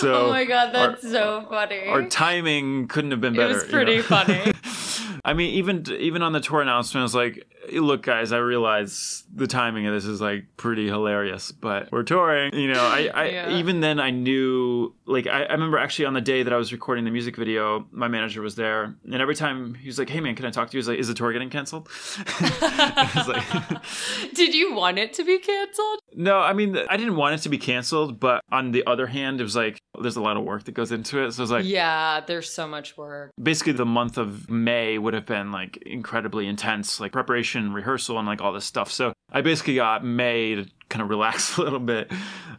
S2: so
S1: oh my god,
S2: our-
S1: that's so funny.
S2: our timing couldn't have been better.
S1: it was
S2: you
S1: pretty
S2: know?
S1: funny.
S2: I mean, even even on the tour announcement, I was like, "Look, guys, I realize the timing of this is like pretty hilarious, but we're touring." You know, I, I
S1: Yeah.
S2: even then I knew. Like, I, I remember actually on the day that I was recording the music video, my manager was there, and every time he was like, "Hey, man, can I talk to you?" He was like, "Is the tour getting canceled?" Like,
S1: Did you want it to be canceled?
S2: No, I mean, I didn't want it to be canceled, but on the other hand, it was like there's a lot of work that goes into it. So it's like
S1: yeah, there's so much work.
S2: basically the month of May would have been like incredibly intense, like preparation, rehearsal, and like all this stuff. So I basically got May to kind of relax a little bit.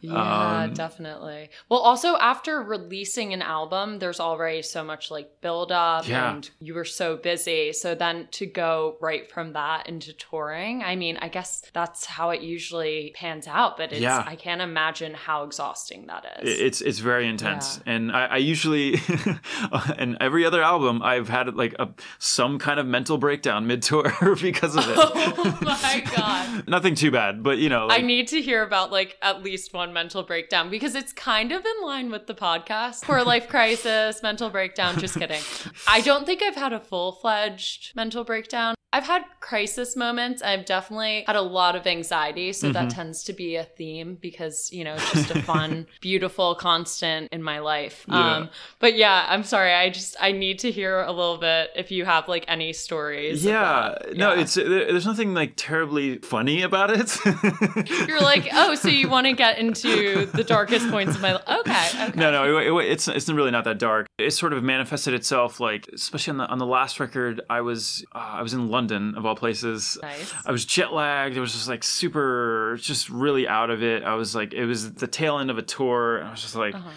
S1: Yeah,
S2: Um,
S1: definitely. Well, also after releasing an album, there's already so much like build up
S2: Yeah.
S1: and you were so busy. So then to go right from that into touring, I mean, I guess that's how it usually pans out, but it's
S2: Yeah.
S1: I can't imagine how exhausting that is.
S2: It-
S1: is.
S2: It's it's very intense, and I, I usually, and every other album, I've had like a some kind of mental breakdown mid tour because of it.
S1: oh my god.
S2: Nothing too bad, but you know,
S1: I
S2: like,
S1: need to hear about like at least one mental breakdown because it's kind of in line with the podcast. Poor life crisis, mental breakdown. Just kidding. I don't think I've had a full fledged mental breakdown. I've had crisis moments. I've definitely had a lot of anxiety. So that
S2: Mm-hmm.
S1: tends to be a theme because, you know, it's just a fun, beautiful constant in my life.
S2: Yeah.
S1: Um, but yeah, I'm sorry. I just, I need to hear a little bit if you have like any stories.
S2: yeah,
S1: that.
S2: no, it's there- there's nothing like terribly funny about it.
S1: You're like, oh, so you want to get into the darkest points of my life? Okay, okay.
S2: No, no, it, it, it's it's really not that dark. It sort of manifested itself like, especially on the on the last record. I was uh, I was in London of all places.
S1: Nice.
S2: I was jet lagged. It was just like super, just really out of it. I was like, it was the tail end of a tour. I was just like.
S1: Uh-huh.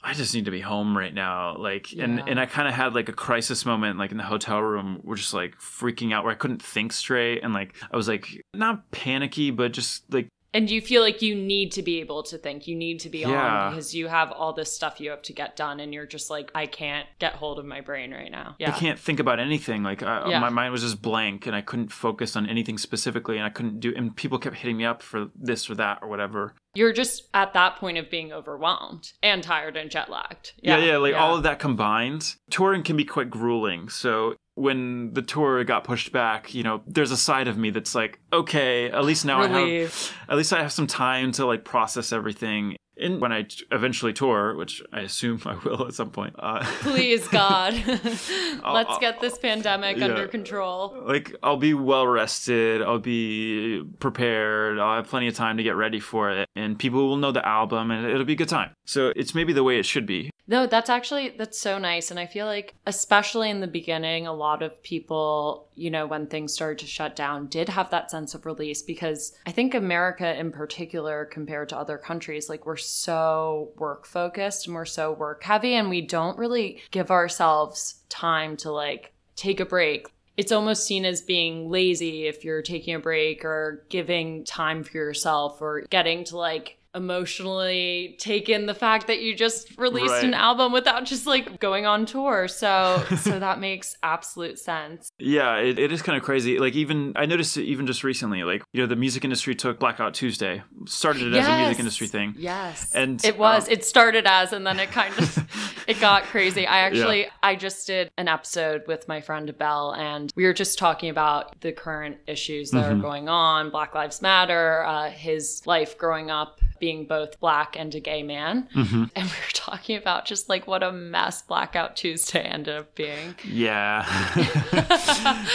S2: I just need to be home right now. Like, and, and I kind of had like a crisis moment, like in the hotel room, we're just like freaking out where I couldn't think straight. And like, I was like, not panicky, but just like,
S1: And you feel like you need to be able to think, you need to be
S2: Yeah.
S1: on because you have all this stuff you have to get done, and you're just like, I can't get hold of my brain right now. Yeah.
S2: I can't think about anything. Like I,
S1: Yeah.
S2: my mind was just blank, and I couldn't focus on anything specifically, and I couldn't do. And people kept hitting me up for this or that or whatever.
S1: You're just at that point of being overwhelmed and tired and jet lagged.
S2: Yeah, yeah, like all of that combined. Touring can be quite grueling. So when the tour got pushed back, you know, there's a side of me that's like, okay, at least now I have, at least I have some time to like process everything. And when I eventually tour, which I assume I will at some point, uh,
S1: Please, God. Let's get this pandemic
S2: yeah.
S1: under control.
S2: like I'll be well rested, I'll be prepared, I'll have plenty of time to get ready for it, and people will know the album, and it'll be a good time. So it's maybe the way it should be.
S1: No, that's actually that's so nice and I feel like especially in the beginning a lot of people, you know, when things started to shut down did have that sense of release because I think America in particular compared to other countries like we're so work focused and we're so work heavy and we don't really give ourselves time to like take a break. It's almost seen as being lazy if you're taking a break or giving time for yourself or getting to like emotionally take in the fact that you just released
S2: Right.
S1: an album without just like going on tour. So so that makes absolute sense.
S2: Yeah, it, it is kind of crazy. Like even I noticed it even just recently, like you know, the music industry took Blackout Tuesday, started it as a music industry thing.
S1: Yes.
S2: And,
S1: it was.
S2: um,
S1: it started as and then it kind of it got crazy. I actually I just did an episode with my friend Belle and we were just talking about the current issues that
S2: Mm-hmm.
S1: are going on, Black Lives Matter, uh, his life growing up being both black and a gay man.
S2: Mm-hmm.
S1: And we were talking about just like what a mess Blackout Tuesday ended up being.
S2: Yeah,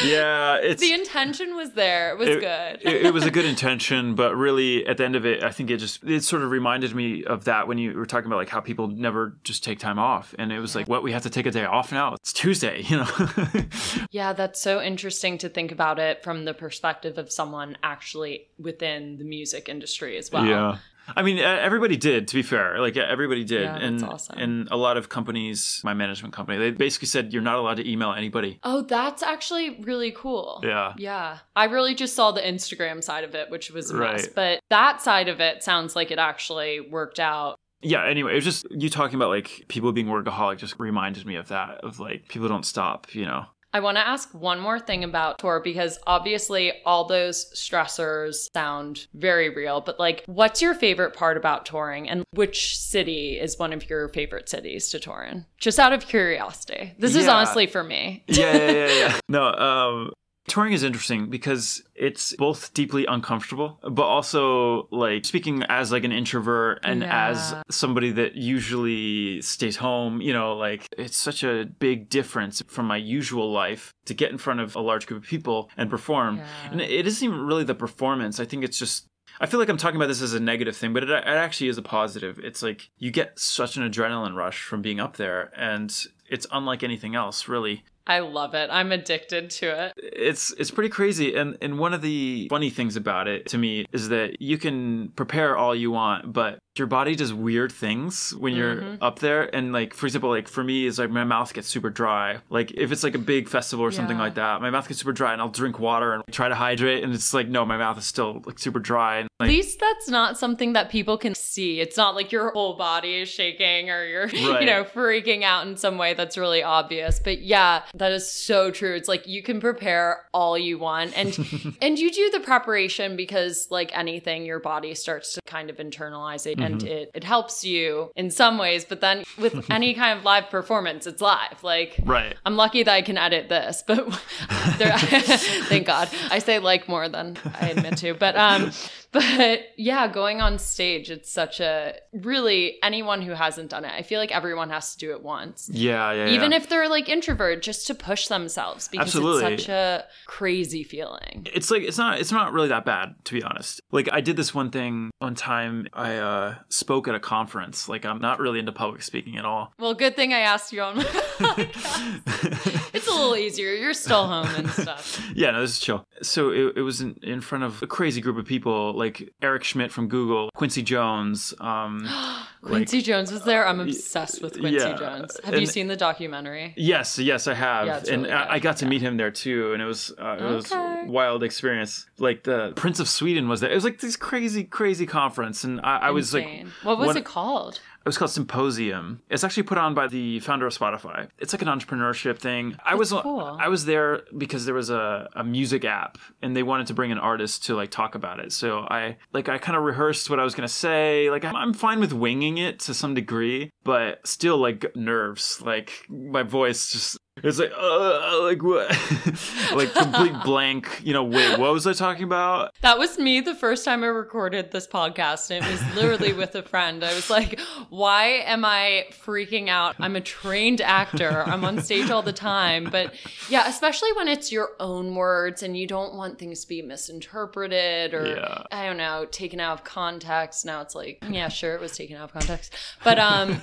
S2: yeah, it's
S1: The intention was there. It was
S2: it,
S1: good.
S2: it, it was a good intention, but really at the end of it, I think it just it sort of reminded me of that when you were talking about like how people never just take time off, and it was like, what we have to take a day off now. It's Tuesday, you know.
S1: Yeah, that's so interesting to think about it from the perspective of someone actually within the music industry as well.
S2: Yeah. I mean, everybody did. To be fair, like everybody did,
S1: Yeah, that's
S2: and
S1: awesome.
S2: and a lot of companies, my management company, they basically said you're not allowed to email anybody.
S1: Oh, that's actually really cool.
S2: Yeah.
S1: Yeah. I really just saw the Instagram side of it, which was a mess.
S2: Right.
S1: But that side of it sounds like it actually worked out.
S2: Yeah. Anyway, it was just you talking about like people being workaholic just reminded me of that. Of like people don't stop. You know.
S1: I want to ask one more thing about tour because obviously all those stressors sound very real, but like, what's your favorite part about touring and which city is one of your favorite cities to tour in? Just out of curiosity. This is honestly for me.
S2: yeah, yeah, yeah, yeah. No, um, touring is interesting because it's both deeply uncomfortable, but also like speaking as like an introvert and
S1: Yeah.
S2: as somebody that usually stays home. You know, like it's such a big difference from my usual life to get in front of a large group of people and perform.
S1: Yeah.
S2: And it isn't even really the performance. I think it's just. I feel like I'm talking about this as a negative thing, but it, it actually is a positive. It's like you get such an adrenaline rush from being up there, and it's unlike anything else, really
S1: I love it. I'm addicted to it.
S2: it's it's pretty crazy and and one of the funny things about it to me is that you can prepare all you want but your body does weird things when you're
S1: Mhm.
S2: up there and like for example like for me is like my mouth gets super dry like if it's like a big festival or something like that my mouth gets super dry and I'll drink water and try to hydrate and it's like no my mouth is still like super dry and
S1: At least that's not something that people can see. It's not like your whole body is shaking or you're, you know, freaking out in some way that's really obvious. But yeah, that is so true. It's like you can prepare all you want and and you do the preparation because like anything your body starts to kind of internalize it and it it helps you in some ways, but then with any kind of live performance, it's live. Like
S2: right
S1: I'm lucky that I can edit this, but there, thank God. I say like more than I admit to, but um, but yeah, going on stage, it's such a really anyone who hasn't done it. I feel like everyone has to do it once.
S2: yeah yeah
S1: Even
S2: yeah.
S1: if they're like introvert, just to push themselves because
S2: Absolutely.
S1: it's such a crazy feeling.
S2: it's like it's not it's not really that bad to be honest like i did this one thing one time i uh spoke at a conference like i'm not really into public speaking at all
S1: Well, good thing I asked you on my podcast. It's a little easier. You're still home and stuff.
S2: yeah no this is chill so it, it was in, in front of a crazy group of people like eric schmidt from google quincy jones um
S1: Quincy Jones was there. I'm obsessed with Quincy
S2: yeah,
S1: Jones. Have you seen the documentary?
S2: Yes, yes, I have,
S1: Yeah,
S2: and
S1: really
S2: I, I got to
S1: yeah.
S2: meet him there too, and it was uh, it was
S1: Okay.
S2: a wild experience. Like the Prince of Sweden was there. It was like this crazy, crazy conference, and I, I was like,
S1: what was
S2: one-
S1: it called?
S2: It was called Symposium. It's actually put on by the founder of Spotify. It's like an entrepreneurship thing. I was
S1: cool.
S2: I was there because there was a, a music app and they wanted to bring an artist to like talk about it. So I like I kind of rehearsed what I was gonna say. Like I'm, I'm fine with winging it to some degree, but still like nerves. Like my voice just it's like uh, like what like complete blank. You know, wait, what was I talking about?
S1: That was me the first time I recorded this podcast. And it was literally with a friend. I was like, why am I freaking out? I'm a trained actor. I'm on stage all the time. But yeah, especially when it's your own words and you don't want things to be misinterpreted or
S2: Yeah.
S1: I don't know, taken out of context. Now it's like, yeah, sure, it was taken out of context. But um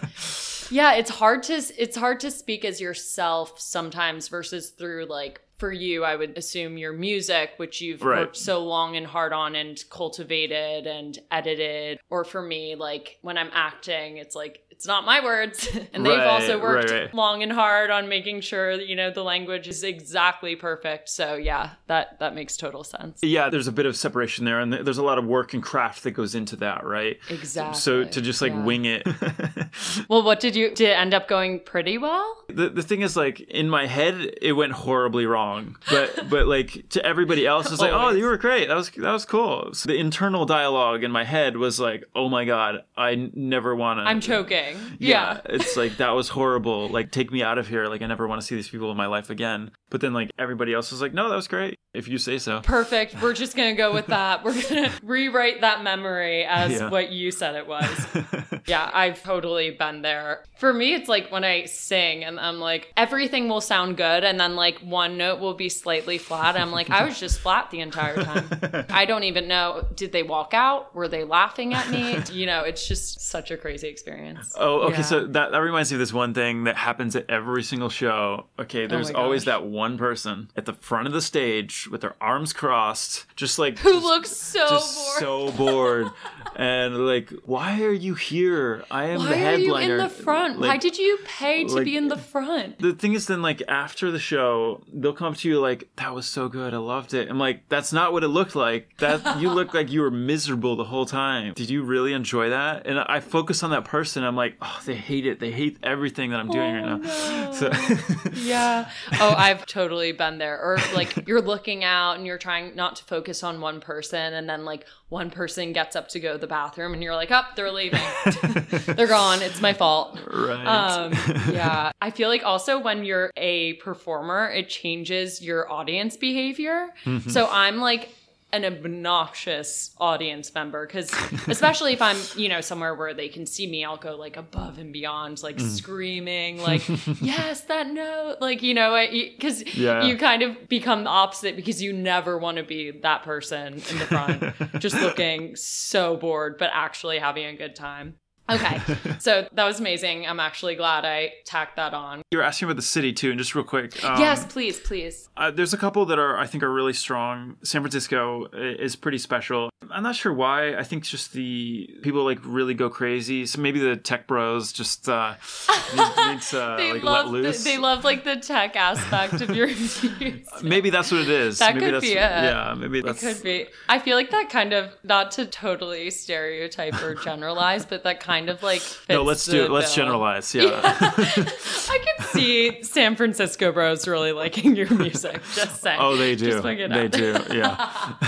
S1: yeah, it's hard to it's hard to speak as yourself sometimes versus through like for you, I would assume your music, which you've
S2: Right.
S1: worked so long and hard on and cultivated and edited. Or for me, like when I'm acting, it's like it's not my words. and they've also worked
S2: right, right.
S1: long and hard on making sure that, you know, the language is exactly perfect. So yeah, that that makes total sense.
S2: Yeah, there's a bit of separation there, and there's a lot of work and craft that goes into that, right?
S1: Exactly.
S2: So to just like
S1: Yeah.
S2: wing it.
S1: Well, what did you did it end up going pretty well?
S2: the the thing is like in my head it went horribly wrong. But but like to everybody else it's like, "Oh, you were great. That was that was cool." So the internal dialogue in my head was like, "Oh my god, I n- never want to
S1: I'm choking.
S2: yeah, it's like that was horrible. Like, take me out of here. Like, I never want to see these people in my life again. But then, like, everybody else was like, no, that was great. If you say so.
S1: Perfect. We're just to go with that. We're to rewrite that memory as
S2: Yeah.
S1: what you said it was. Yeah, I've totally been there. For me, it's like when I sing, and I'm like, everything will sound good. And then like one note will be slightly flat. I'm like, I was just flat the entire time. I don't even know. Did they walk out? Were they laughing at me? You know, it's just such a crazy experience.
S2: Oh, okay.
S1: Yeah.
S2: So that, that reminds me of this one thing that happens at every single show. Okay, oh there's
S1: Oh
S2: always that one person at the front of the stage with their arms crossed, just like
S1: Who
S2: just-
S1: looks so
S2: just
S1: bored.
S2: so bored, and like, why are you here? I am the
S1: Why are you
S2: headliner.
S1: in the front? Why did you pay to
S2: like-
S1: be in the front?
S2: the thing is then like after the show they'll come to you like that was so good i loved it i'm like that's not what it looked like that you look like you were miserable the whole time did you really enjoy that and i focus on that person i'm like oh they hate it they hate everything that i'm doing right now so
S1: Yeah. Oh, I've totally been there. Or like you're looking out and you're trying not to focus on one person, and then like one person gets up to go to the bathroom, and you're like, "Up, they're leaving. they're gone. It's my fault."
S2: right
S1: Um, yeah. I feel like also when you're a performer, it changes your audience behavior.
S2: Mm-hmm.
S1: So I'm like an obnoxious audience member because especially if I'm, you know, somewhere where they can see me, I'll go like above and beyond, like
S2: Mm.
S1: screaming, like, yes, that note, like, you know, because
S2: Yeah.
S1: you kind of become the opposite because you never want to be that person in the front, just looking so bored, but actually having a good time. Okay, so that was amazing. I'm actually glad I tacked that on.
S2: you were asking about the city too and just real quick um,
S1: yes, please, please.
S2: Uh, there's a couple that are I think are really strong. San Francisco is pretty special. I'm not sure why. I think just the people like really go crazy. So maybe the tech bros just uh, need, needs uh,
S1: They
S2: like
S1: love
S2: let
S1: the,
S2: loose.
S1: they love like the tech aspect of your reviews.
S2: maybe that's what it is.
S1: That
S2: maybe
S1: could
S2: that's,
S1: be it.
S2: Yeah, maybe
S1: It
S2: that's
S1: could be. I feel like that kind of not to totally stereotype or generalize, but that kind of like fits
S2: No, let's do it. Let's
S1: bill.
S2: generalize. Yeah.
S1: I can see San Francisco bros really liking your music. Just saying.
S2: oh, they do.
S1: Just it
S2: They do. Yeah.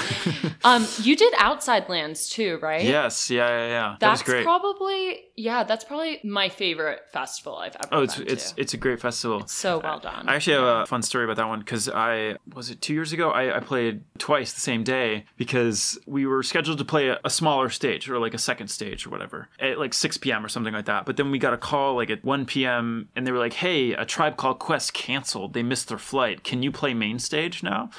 S1: Um, you did Outside Lands too, right?
S2: yes. Yeah. Yeah. Yeah. That
S1: That's
S2: was great.
S1: probably yeah. That's probably my favorite festival I've ever.
S2: Oh, it's it's
S1: to.
S2: it's a great festival.
S1: so well done.
S2: I actually have a fun story about that one because I was it two years ago. I, I played twice the same day because we were scheduled to play a, a smaller stage or like a second stage or whatever at like 6 p.m. or something like that. But then we got a call like at 1 p.m. and they were like, "Hey, a tribe called Quest canceled. They missed their flight. Can you play main stage now?"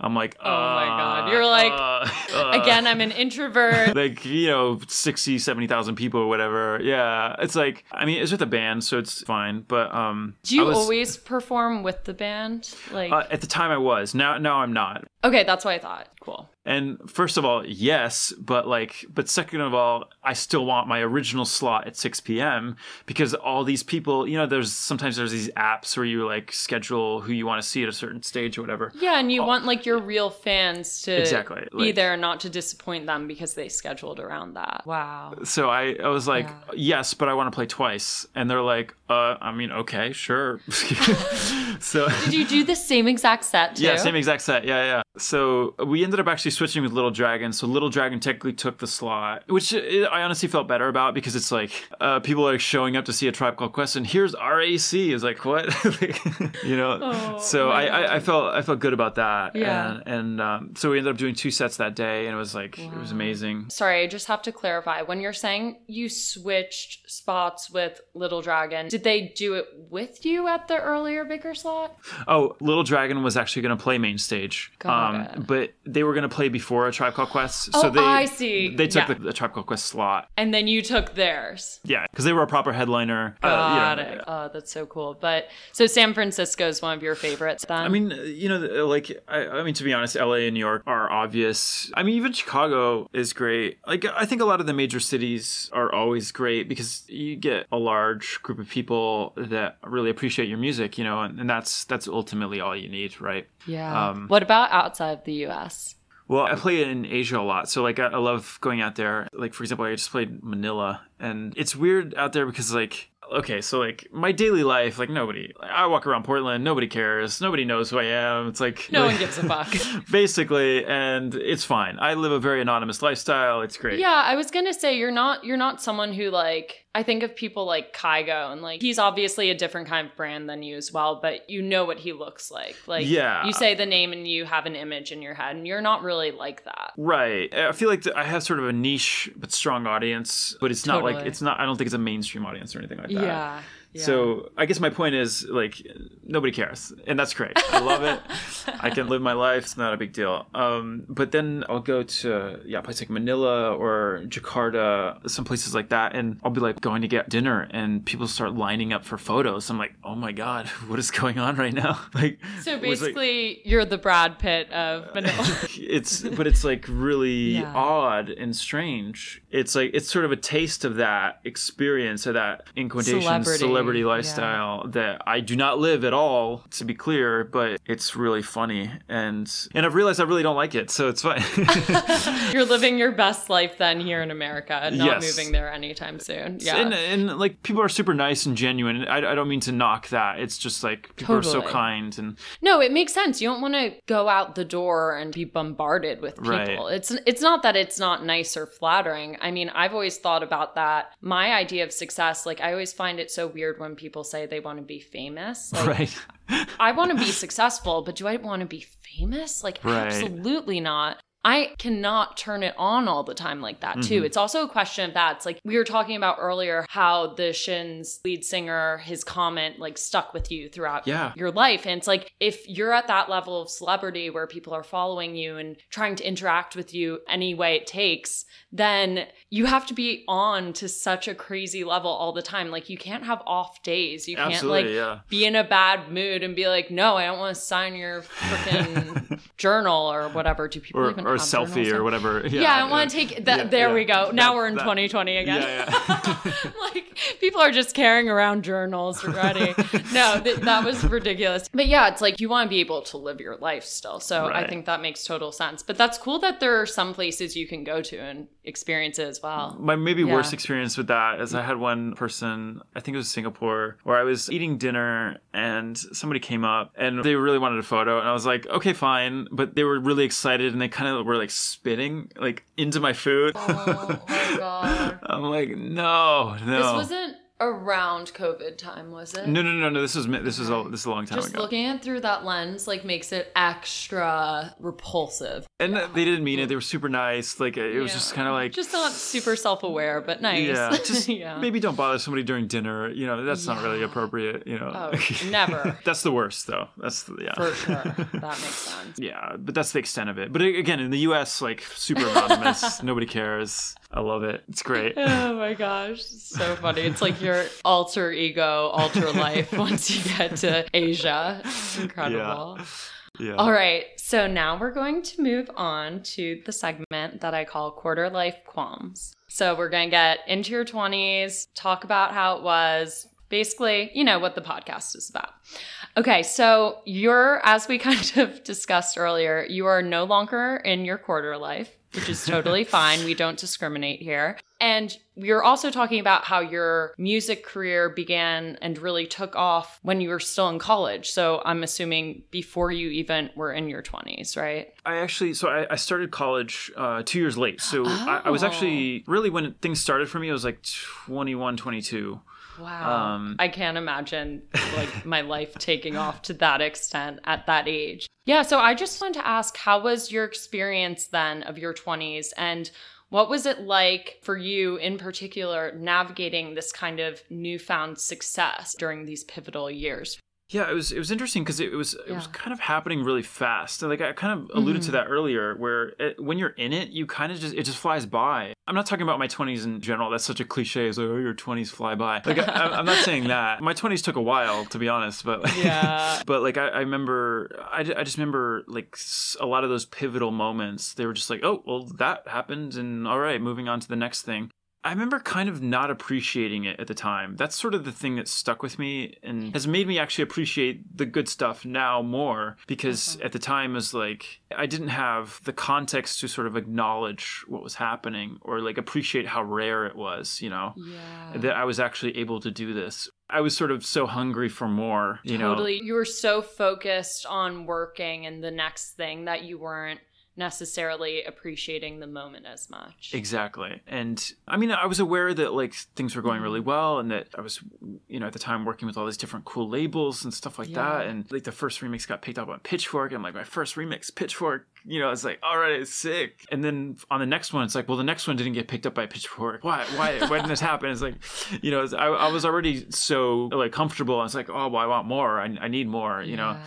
S2: I'm like,
S1: Oh my God.
S2: "Uh,
S1: You're like,
S2: uh, uh."
S1: Again, I'm an introvert.
S2: like you know 60 70,000 people or whatever yeah it's like i mean it's with a band so it's fine but um
S1: Do you
S2: was-
S1: always perform with the band? Like,
S2: uh, at the time I was. Now now I'm not.
S1: okay, that's what I thought. Cool.
S2: And first of all, yes, but like but second of all, I still want my original slot at 6 p.m. because all these people, you know, there's sometimes there's these apps where you like schedule who you want to see at a certain stage or whatever.
S1: Yeah, and you oh. want like your real fans to
S2: Oh. Exactly,
S1: be there and not to disappoint them because they scheduled around that. Wow.
S2: So I, I was like,
S1: Yeah.
S2: yes, but I want to play twice. And they're like, uh, I mean, okay, sure. so
S1: Did you do the same exact set too?
S2: Yeah, same exact set. Yeah, yeah. So we ended up actually switching with Little Dragon. So Little Dragon technically took the slot, which I honestly felt better about because it's like uh, people are showing up to see a Tribe Called Quest, and here's RAC. Is like what, Like, you know?
S1: Oh,
S2: so I, I, I felt I felt good about that.
S1: Yeah.
S2: And, and um, so we ended up doing two sets that day, and it was like it was amazing.
S1: Sorry, I just have to clarify. When you're saying you switched spots with Little Dragon, did they do it with you at the earlier bigger slot?
S2: Oh, Little Dragon was actually going to play main stage, um, but they were going to play before a Tribe Called Quest.
S1: Oh,
S2: so they
S1: I see.
S2: they took
S1: Yeah.
S2: the, the Tribe Called Quest slot.
S1: And then you took theirs.
S2: Yeah, because they were a proper headliner. Uh, you
S1: Got
S2: know,
S1: it. Oh, that's so cool. But so San Francisco is one of your favorites then?
S2: I mean, uh, you know, like I, I mean, to be honest, LA and New York are obvious. I mean, even Chicago is great. Like, I think a lot of the major cities are always great because you get a large group of people that really appreciate your music. You know, and, and that's that's ultimately all you need, right?
S1: yeah.
S2: um,
S1: what about outside the US?
S2: Well, I play in Asia a lot, so like I, I love going out there. Like for example, I just played Manila, and it's weird out there because like okay, so like my daily life, like nobody, I walk around Portland, nobody cares, nobody knows who I am. It's like
S1: No one gives a fuck.
S2: basically, and it's fine. I live a very anonymous lifestyle. It's great.
S1: Yeah, I was gonna say you're not you're not someone who like I think of people like Kygo and like he's obviously a different kind of brand than you as well, but you know what he looks like. Like
S2: Yeah.
S1: you say the name and you have an image in your head, and you're not really like that.
S2: Right. I feel like I have sort of a niche but strong audience, but it's not like it's not. I don't think it's a mainstream audience or anything like that.
S1: Yeah.
S2: So I guess my point is like nobody cares, and that's great. I love it. I can live my life. It's not a big deal. Um, but then I'll go to yeah, places like Manila or Jakarta, some places like that, and I'll be like going to get dinner, and people start lining up for photos. I'm like, oh my god, what is going on right now? Like,
S1: So
S2: was, like-
S1: basically, you're the Brad Pitt of Manila.
S2: it's but it's like really
S1: Yeah.
S2: odd and strange. It's like it's sort of a taste of that experience of that in quotation
S1: Celebrity,
S2: celebrity,
S1: yeah.
S2: lifestyle that I do not live at all, to be clear, but it's really funny and and I've realized I really don't like it, so it's fine.
S1: you're living your best life then here in America, and not
S2: Yes.
S1: moving there anytime soon. Yeah.
S2: And, and like people are super nice and genuine. I, I don't mean to knock that. It's just like people are so kind and
S1: No, it makes sense. You don't want to go out the door and be bombarded with people.
S2: Right.
S1: It's it's not that it's not nice or flattering. I mean, I've always thought about that. My idea of success, like I always find it so weird when people say they want to be famous. Like
S2: right.
S1: I want to be successful, but do I want to be famous? Like
S2: Right.
S1: absolutely not. I cannot turn it on all the time like that too.
S2: Mhm.
S1: It's also a question of that. It's like we were talking about earlier how the Shins lead singer, his comment like stuck with you throughout
S2: Yeah.
S1: your life. And it's like if you're at that level of celebrity where people are following you and trying to interact with you any way it takes, then you have to be on to such a crazy level all the time. Like you can't have off days. You can't like
S2: yeah.
S1: be in a bad mood and be like, no, I don't want to sign your freaking journal or whatever. Do people
S2: Or,
S1: even
S2: or a selfie
S1: journals
S2: or whatever. Yeah,
S1: Yeah, I want to take that.
S2: Yeah,
S1: there
S2: yeah.
S1: we go. Now
S2: That-
S1: we're in
S2: that-
S1: 2020 again.
S2: Yeah, yeah.
S1: like people are just carrying around journals already. no, th- that was ridiculous. But yeah, it's like you want to be able to live your life still. So I think that makes total sense. But that's cool that there are some places you can go to and experience it as well.
S2: My maybe worst experience with that is I mm. had one person, I think it was Singapore, where I was eating dinner and somebody came up and they really wanted a photo and I was like, okay, fine. But they were really excited and they kind of were like spitting like into my food.
S1: Oh, oh, oh, oh my god.
S2: I'm like, no, no.
S1: This wasn't around COVID time, was it?
S2: no, no, no, no. This was this was a this is a long time
S1: Just
S2: ago.
S1: looking at through that lens like makes it extra repulsive.
S2: and they didn't mean it. They were super nice. Like it was
S1: Yeah.
S2: just kind of like
S1: just not super self-aware, but nice.
S2: Yeah, just
S1: yeah.
S2: maybe don't bother somebody during dinner. You know, that's not really appropriate. You know,
S1: Oh, never.
S2: that's the worst, though. That's the, yeah.
S1: For sure. That makes sense.
S2: Yeah, but that's the extent of it. But again, in the U.S., like super anonymous, nobody cares. I love it. It's great.
S1: Oh my gosh, so funny. It's like your alter ego, alter life once you get to Asia. It's incredible.
S2: Yeah.
S1: All right, so now we're going to move on to the segment that I call quarter life qualms. So we're going to get into your 20s, talk about how it was, basically, you know, what the podcast is about. Okay, so you're, as we kind of discussed earlier, you are no longer in your quarter life, which is totally fine. We don't discriminate here. And are also talking about how your music career began and really took off when you were still in college. So I'm assuming before you even were in your 20s, right?
S2: I actually, so I, I started college uh, two years late. So I, I was
S1: Oh.
S2: actually really when things started for me, I was like 21, 22.
S1: Wow.
S2: Um,
S1: I can't imagine like my life taking off to that extent at that age. Yeah, so I just wanted to ask how was your experience then of your 20s and what was it like for you in particular navigating this kind of newfound success during these pivotal years?
S2: Yeah, it was it was interesting because it, was it was kind of happening really fast. Like I kind of alluded
S1: Mhm.
S2: to that earlier, where it, when you're in it, you kind of just it just flies by. I'm not talking about my 20s in general. That's such a cliche. It's like oh, your 20s fly by. Like I, I'm not saying that. My 20s took a while to be honest, but
S1: Yeah.
S2: but like I, I remember, I, I just remember like a lot of those pivotal moments. They were just like, oh well, that happened, and all right, moving on to the next thing. I remember kind of not appreciating it at the time. That's sort of the thing that stuck with me and has made me actually appreciate the good stuff now more because at the time it was like I didn't have the context to sort of acknowledge what was happening or like appreciate how rare it was, you know,
S1: Yeah.
S2: that I was actually able to do this. I was sort of so hungry for more, you know.
S1: totally. You were so focused on working and the next thing that you weren't necessarily appreciating the moment as much.
S2: Exactly. And I mean, I was aware that like things were going really mm-hmm. well and that I was, you know, at the time working with all these different cool labels and stuff like
S1: Yeah.
S2: that. And like the first remix got picked up on Pitchfork. And like, my first remix, Pitchfork, you know, it's like, all right, it's sick. And then on the next one, it's like, well, the next one didn't get picked up by Pitchfork. Why? Why? Why didn't this happen? It's like, you know, I, I was already so like comfortable. I was like, oh, well, I want more. I, I need more, you know?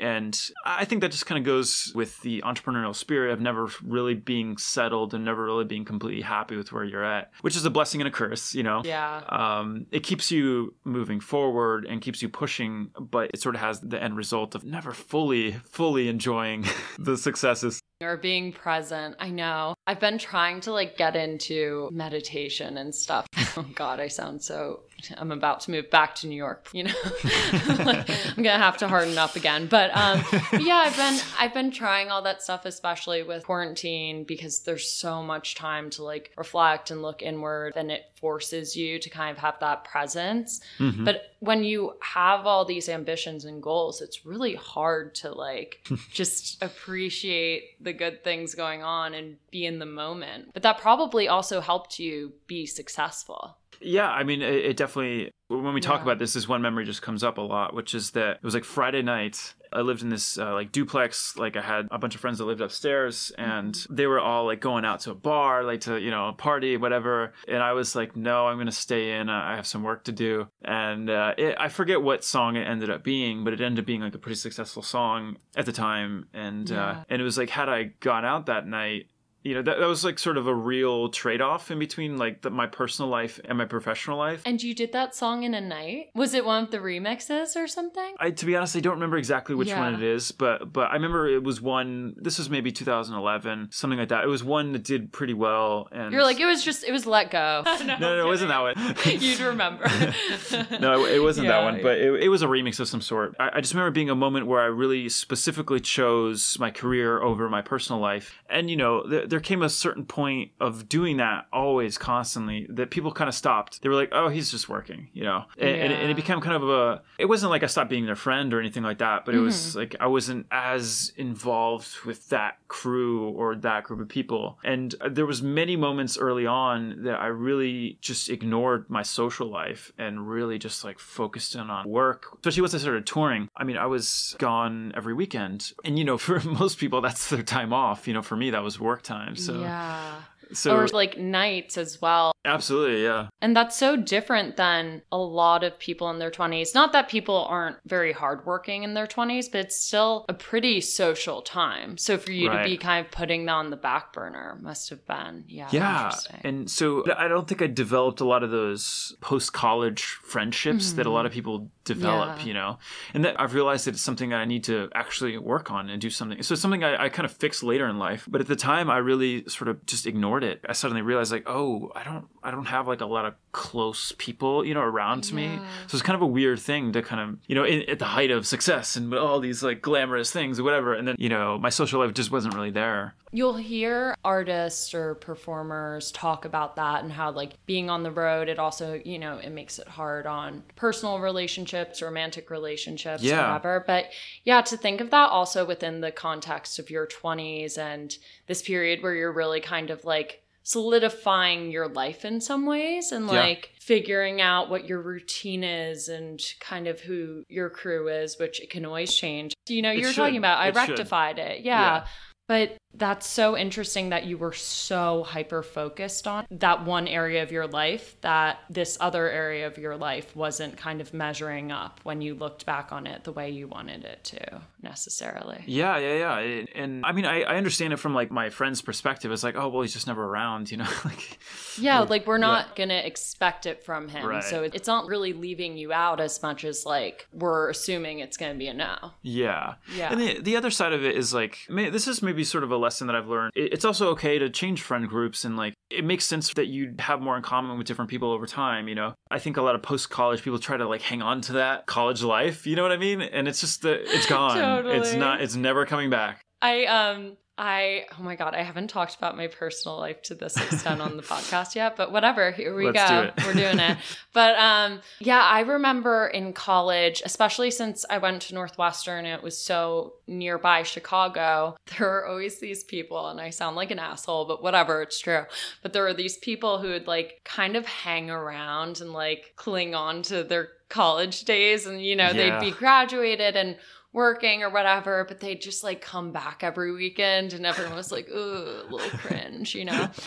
S2: And I think that just kind of goes with the entrepreneurial spirit of never really being settled and never really being completely happy with where you're at, which is a blessing and a curse, you know?
S1: Yeah.
S2: Um, it keeps you moving forward and keeps you pushing, but it sort of has the end result of never fully, fully enjoying the successes.
S1: or being present. I know. I've been trying to like get into meditation and stuff. Oh god, I sound so I'm about to move back to New York, you know. Like, I'm going to have to harden up again. But um but yeah, I've been I've been trying all that stuff especially with quarantine because there's so much time to like reflect and look inward and it forces you to kind of have that presence.
S2: Mhm.
S1: But when you have all these ambitions and goals, it's really hard to like just appreciate the good things going on and be in the moment. But that probably also helped you be successful.
S2: Yeah, I mean, it, it definitely. When we talk
S1: Yeah.
S2: about this, this one memory just comes up a lot, which is that it was like Friday night. I lived in this uh, like duplex. Like I had a bunch of friends that lived upstairs, and they were all like going out to a bar, like to you know a party, whatever. And I was like, no, I'm gonna stay in. I have some work to do. And uh, it, I forget what song it ended up being, but it ended up being like a pretty successful song at the time. And
S1: Yeah.
S2: uh, and it was like, had I gone out that night, you know that, that was like sort of a real trade-off in between like the, my personal life and my professional life
S1: And you did that song in a night? Was it one of the remixes or something?
S2: I, to be honest, I don't remember exactly which one it is, but but I remember it was one. This was maybe 2011, something like that. It was one that did pretty well, and
S1: You're like, it was just, it was let go. no,
S2: no, no, it wasn't that one.
S1: You'd remember.
S2: no, it, wasn't that
S1: Yeah.
S2: one, but it, it was a remix of some sort. I, I just remember being a moment where I really specifically chose my career over my personal life. And, you know, there came a certain point of doing that always constantly that people kind of stopped. They were like, oh, he's just working, you know? And, and, it, and it became kind of a, it wasn't like I stopped being their friend or anything like that, but it was mm-hmm. like I wasn't as involved with that crew or that group of people. And there was many moments early on that I really just ignored my social life and really just like focused in on work, especially once I started touring. I mean, I was gone every weekend. And, you know, for most people, that's their time off. You know, for me, that was work time. So,
S1: yeah.
S2: so
S1: or like nights as well.
S2: absolutely, yeah.
S1: And that's so different than a lot of people in their 20s. Not that people aren't very hardworking in their 20s, but it's still a pretty social time. So for you
S2: Right.
S1: to be kind of putting that on the back burner must have been, yeah,
S2: Yeah. And so I don't think I developed a lot of those post college friendships that a lot of people develop.
S1: Yeah.
S2: you know? And that I've realized that it's something that I need to actually work on and do something. So it's something I, I kind of fixed later in life. But at the time I really sort of just ignored it. I suddenly realized like, oh, I don't I don't have like a lot of close people, you know, around me. So it's kind of a weird thing to kind of, you know, in, at the height of success and all these like glamorous things or whatever. And then, you know, my social life just wasn't really there.
S1: You'll hear artists or performers talk about that and how, like, being on the road, it also, you know, it makes it hard on personal relationships, romantic relationships,
S2: Yeah.
S1: whatever. But yeah, to think of that also within the context of your 20s and this period where you're really kind of like solidifying your life in some ways and
S2: Yeah.
S1: like figuring out what your routine is and kind of who your crew is, which it can always change. You know, you're
S2: should.
S1: talking about I
S2: It should.
S1: rectified it.
S2: Yeah.
S1: yeah. But that's so interesting that you were so hyper focused on that one area of your life that this other area of your life wasn't kind of measuring up when you looked back on it the way you wanted it to necessarily.
S2: Yeah, yeah, yeah. And, and I mean, I, I understand it from like my friend's perspective. It's like, oh, well, he's just never around, you know? like,
S1: Yeah, like we're not going to expect it from him.
S2: Right.
S1: So it's not really leaving you out as much as like we're assuming it's going to be a no.
S2: yeah.
S1: Yeah.
S2: And the, the other side of it is like, may, this is maybe sort of a lesson that I've learned. It's also okay to change friend groups and like, it makes sense that you have more in common with different people over time, you know? I think a lot of post college people try to like hang on to that college life, you know what I mean? And it's just, the, it's gone.
S1: totally.
S2: It's not, it's never coming back.
S1: I um I oh my god, I haven't talked about my personal life to this extent on the podcast yet, but whatever. Here we
S2: Let's
S1: go.
S2: do it.
S1: We're doing it. But um yeah, I remember in college, especially since I went to Northwestern and it was so nearby Chicago, there were always these people and I sound like an asshole, but whatever, it's true. But there were these people who would like kind of hang around and like cling on to their college days and you know,
S2: Yeah.
S1: they'd be graduated and working or whatever, but they'd just like come back every weekend and everyone was like, ooh, a little cringe, you know?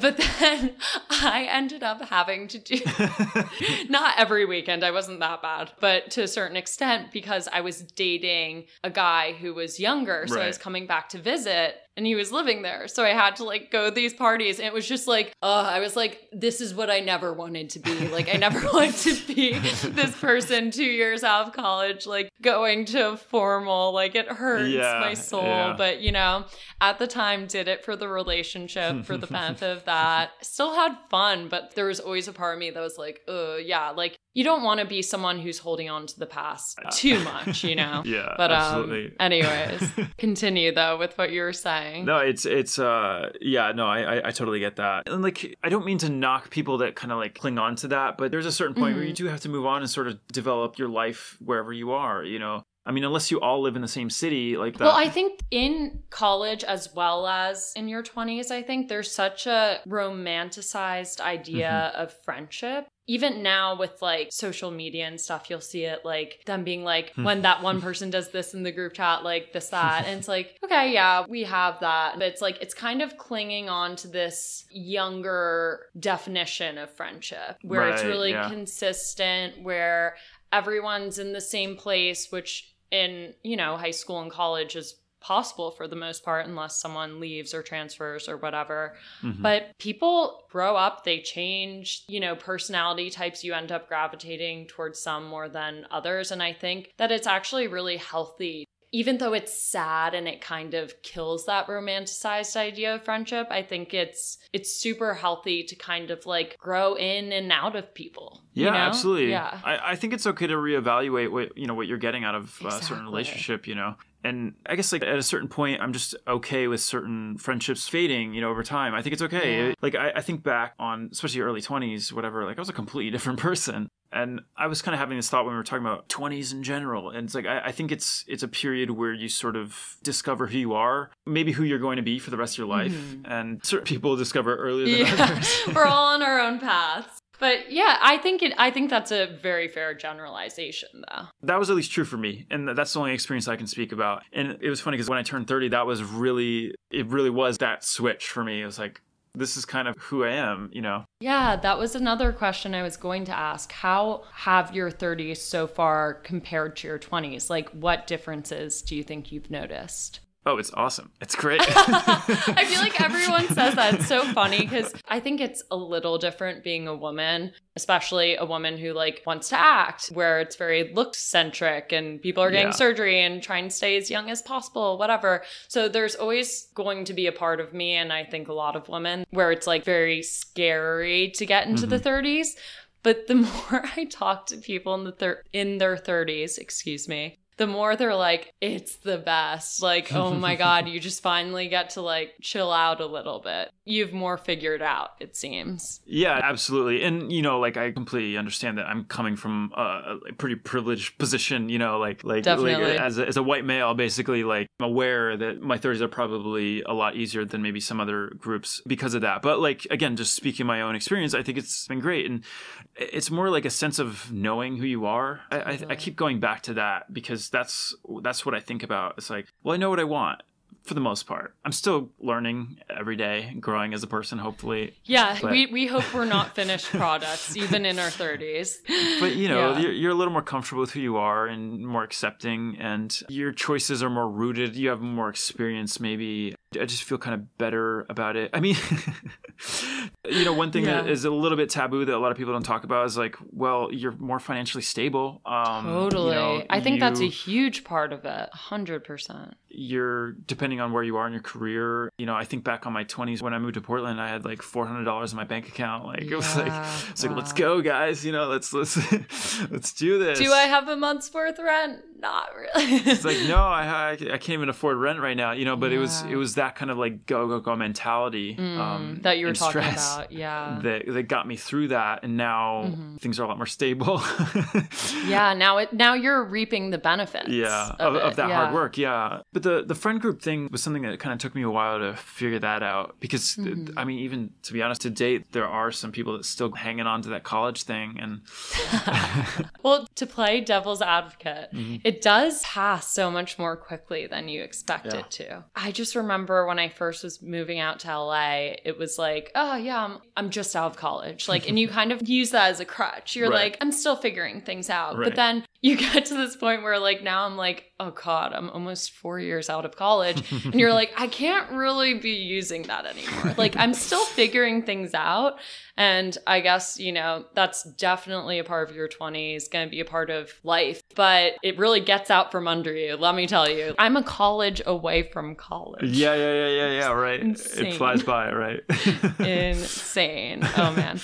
S1: But then I ended up having to do not every weekend, I wasn't that bad, but to a certain extent because I was dating a guy who was younger. So I was coming back to visit and he was living there. So I had to like go to these parties and it was just like, oh, I was like, this is what I never wanted to be. Like, I never wanted to be this person two years out of college, like going to formal. Like, it hurts
S2: Yeah,
S1: my soul.
S2: yeah.
S1: But, you know, at the time, did it for the relationship, for the benefit of that. Still had fun, but there was always a part of me that was like, oh, yeah, like, you don't want to be someone who's holding on to the past too much, you know?
S2: yeah,
S1: But um,
S2: absolutely.
S1: anyways, continue though with what you were saying.
S2: No, it's it's uh yeah, no, I, I I totally get that. And like I don't mean to knock people that kind of like cling on to that, but there's a certain point
S1: Mm-hmm.
S2: where you do have to move on and sort of develop your life wherever you are, you know. I mean, unless you all live in the same city like that.
S1: Well, I think in college as well as in your 20s, I think there's such a romanticized idea
S2: Mm-hmm.
S1: of friendship. Even now with like social media and stuff, you'll see it like them being like,
S2: Hmm.
S1: when that one person does this in the group chat, like this, that. and it's like, okay, yeah, we have that. But it's like, it's kind of clinging on to this younger definition of friendship where it's really
S2: yeah.
S1: consistent, where everyone's in the same place, which in, you know, high school and college is possible for the most part unless someone leaves or transfers or whatever.
S2: Mhm.
S1: But people grow up, they change, you know, personality types you end up gravitating towards some more than others and I think that it's actually really healthy even though it's sad and it kind of kills that romanticized idea of friendship, I think it's it's super healthy to kind of like grow in and out of people. you
S2: Yeah,
S1: know?
S2: absolutely.
S1: Yeah.
S2: I, I think it's okay to reevaluate what you know what you're getting out of a certain relationship. You know, and I guess like at a certain point, I'm just okay with certain friendships fading. You know, over time, I think it's okay.
S1: Yeah.
S2: Like I, I think back on especially early 20s, whatever. Like I was a completely different person. And I was kind of having this thought when we were talking about 20s in general. And it's like I, I think it's it's a period where you sort of discover who you are, maybe who you're going to be for the rest of your life. And certain people discover earlier than
S1: Mm-hmm. Yeah.
S2: others.
S1: We're all on our own paths. But yeah, I think it I think that's a very fair generalization though.
S2: that was at least true for me and that's the only experience i can speak about and it was funny because when i turned 30 that was really it really was that switch for me it was like this is kind of who i am you know
S1: Yeah, that was another question I was going to ask. How have your 30s so far compared to your 20s? Like, what differences do you think you've noticed?
S2: Oh it's awesome it's great
S1: I feel like everyone says that. It's so funny because I think it's a little different being a woman, especially a woman who like wants to act, where it's very look centric and people are getting
S2: Yeah.
S1: surgery and trying to stay as young as possible, whatever. So there's always going to be a part of me, and I think a lot of women, where it's like very scary to get into the mm-hmm. 30s. But the more I talk to people in the thir- in their 30s, excuse me, the more they're like, it's the best. Like, oh my God, you just finally get to like chill out a little bit. You've more figured out, it seems.
S2: Yeah, absolutely. And you know, like I completely understand that I'm coming from a, a pretty privileged position, you know, like like, like as a, as a white male basically like I'm aware that my 30s are probably a lot easier than maybe some other groups because of that. But like again, just speaking my own experience, I think it's been great and it's more like a sense of knowing who you are. I, I, I mm-hmm. keep going back to that because that's that's what I think about. It's like, well, I know what I want for the most part. I'm still learning every day, growing as a person, hopefully.
S1: Yeah,
S2: But-
S1: we, we hope we're not finished products, even in our 30s.
S2: but you know
S1: Yeah.
S2: you're, you're a little more comfortable with who you are and more accepting and your choices are more rooted you have more experience maybe i just feel kind of better about it i mean you know one thing
S1: Yeah.
S2: that is a little bit taboo that a lot of people don't talk about is like well you're more financially stable um you
S1: Totally.
S2: know,
S1: I think that's a huge part of it. 100%.
S2: you're depending on where you are in your career you know i think back on my 20s when i moved to portland i had like $400 in my bank account like it was like
S1: Yeah,
S2: it's like let's go guys you know let's let's let's do this
S1: Do I have a month's worth rent? Not really.
S2: it's like no I, I I can't even afford rent right now you know but it was it was that kind of like go go go mentality um,
S1: Mm, that you were talking about. Yeah.
S2: that that got me through that and now
S1: Mm-hmm.
S2: things are a lot more stable
S1: yeah. Now it now you're reaping the benefits.
S2: yeah
S1: Of,
S2: of, of that
S1: yeah.
S2: hard work yeah but the the friend group thing was something that kind of took me a while to figure that out because
S1: Mm-hmm.
S2: i mean even to be honest to date there are some people that still hanging on to that college thing and
S1: Well, to play devil's advocate,
S2: Mm-hmm.
S1: it does pass so much more quickly than you expect
S2: Yeah.
S1: it to. I just remember when I first was moving out to LA, it was like, oh, yeah, I'm, I'm just out of college. Like, and you kind of use that as a crutch. You're
S2: Right.
S1: like, I'm still figuring things out.
S2: Right.
S1: But then you get to this point where, like, now I'm like, oh, God, I'm almost four years out of college. and you're like, I can't really be using that anymore. Like, I'm still figuring things out. And I guess, you know, that's definitely a part of your 20s, going to be a part of life, but it really gets out from under you. Let me tell you, I'm a college away from college.
S2: yeah yeah yeah yeah yeah right
S1: Insane.
S2: it flies by right
S1: Insane. Oh, man.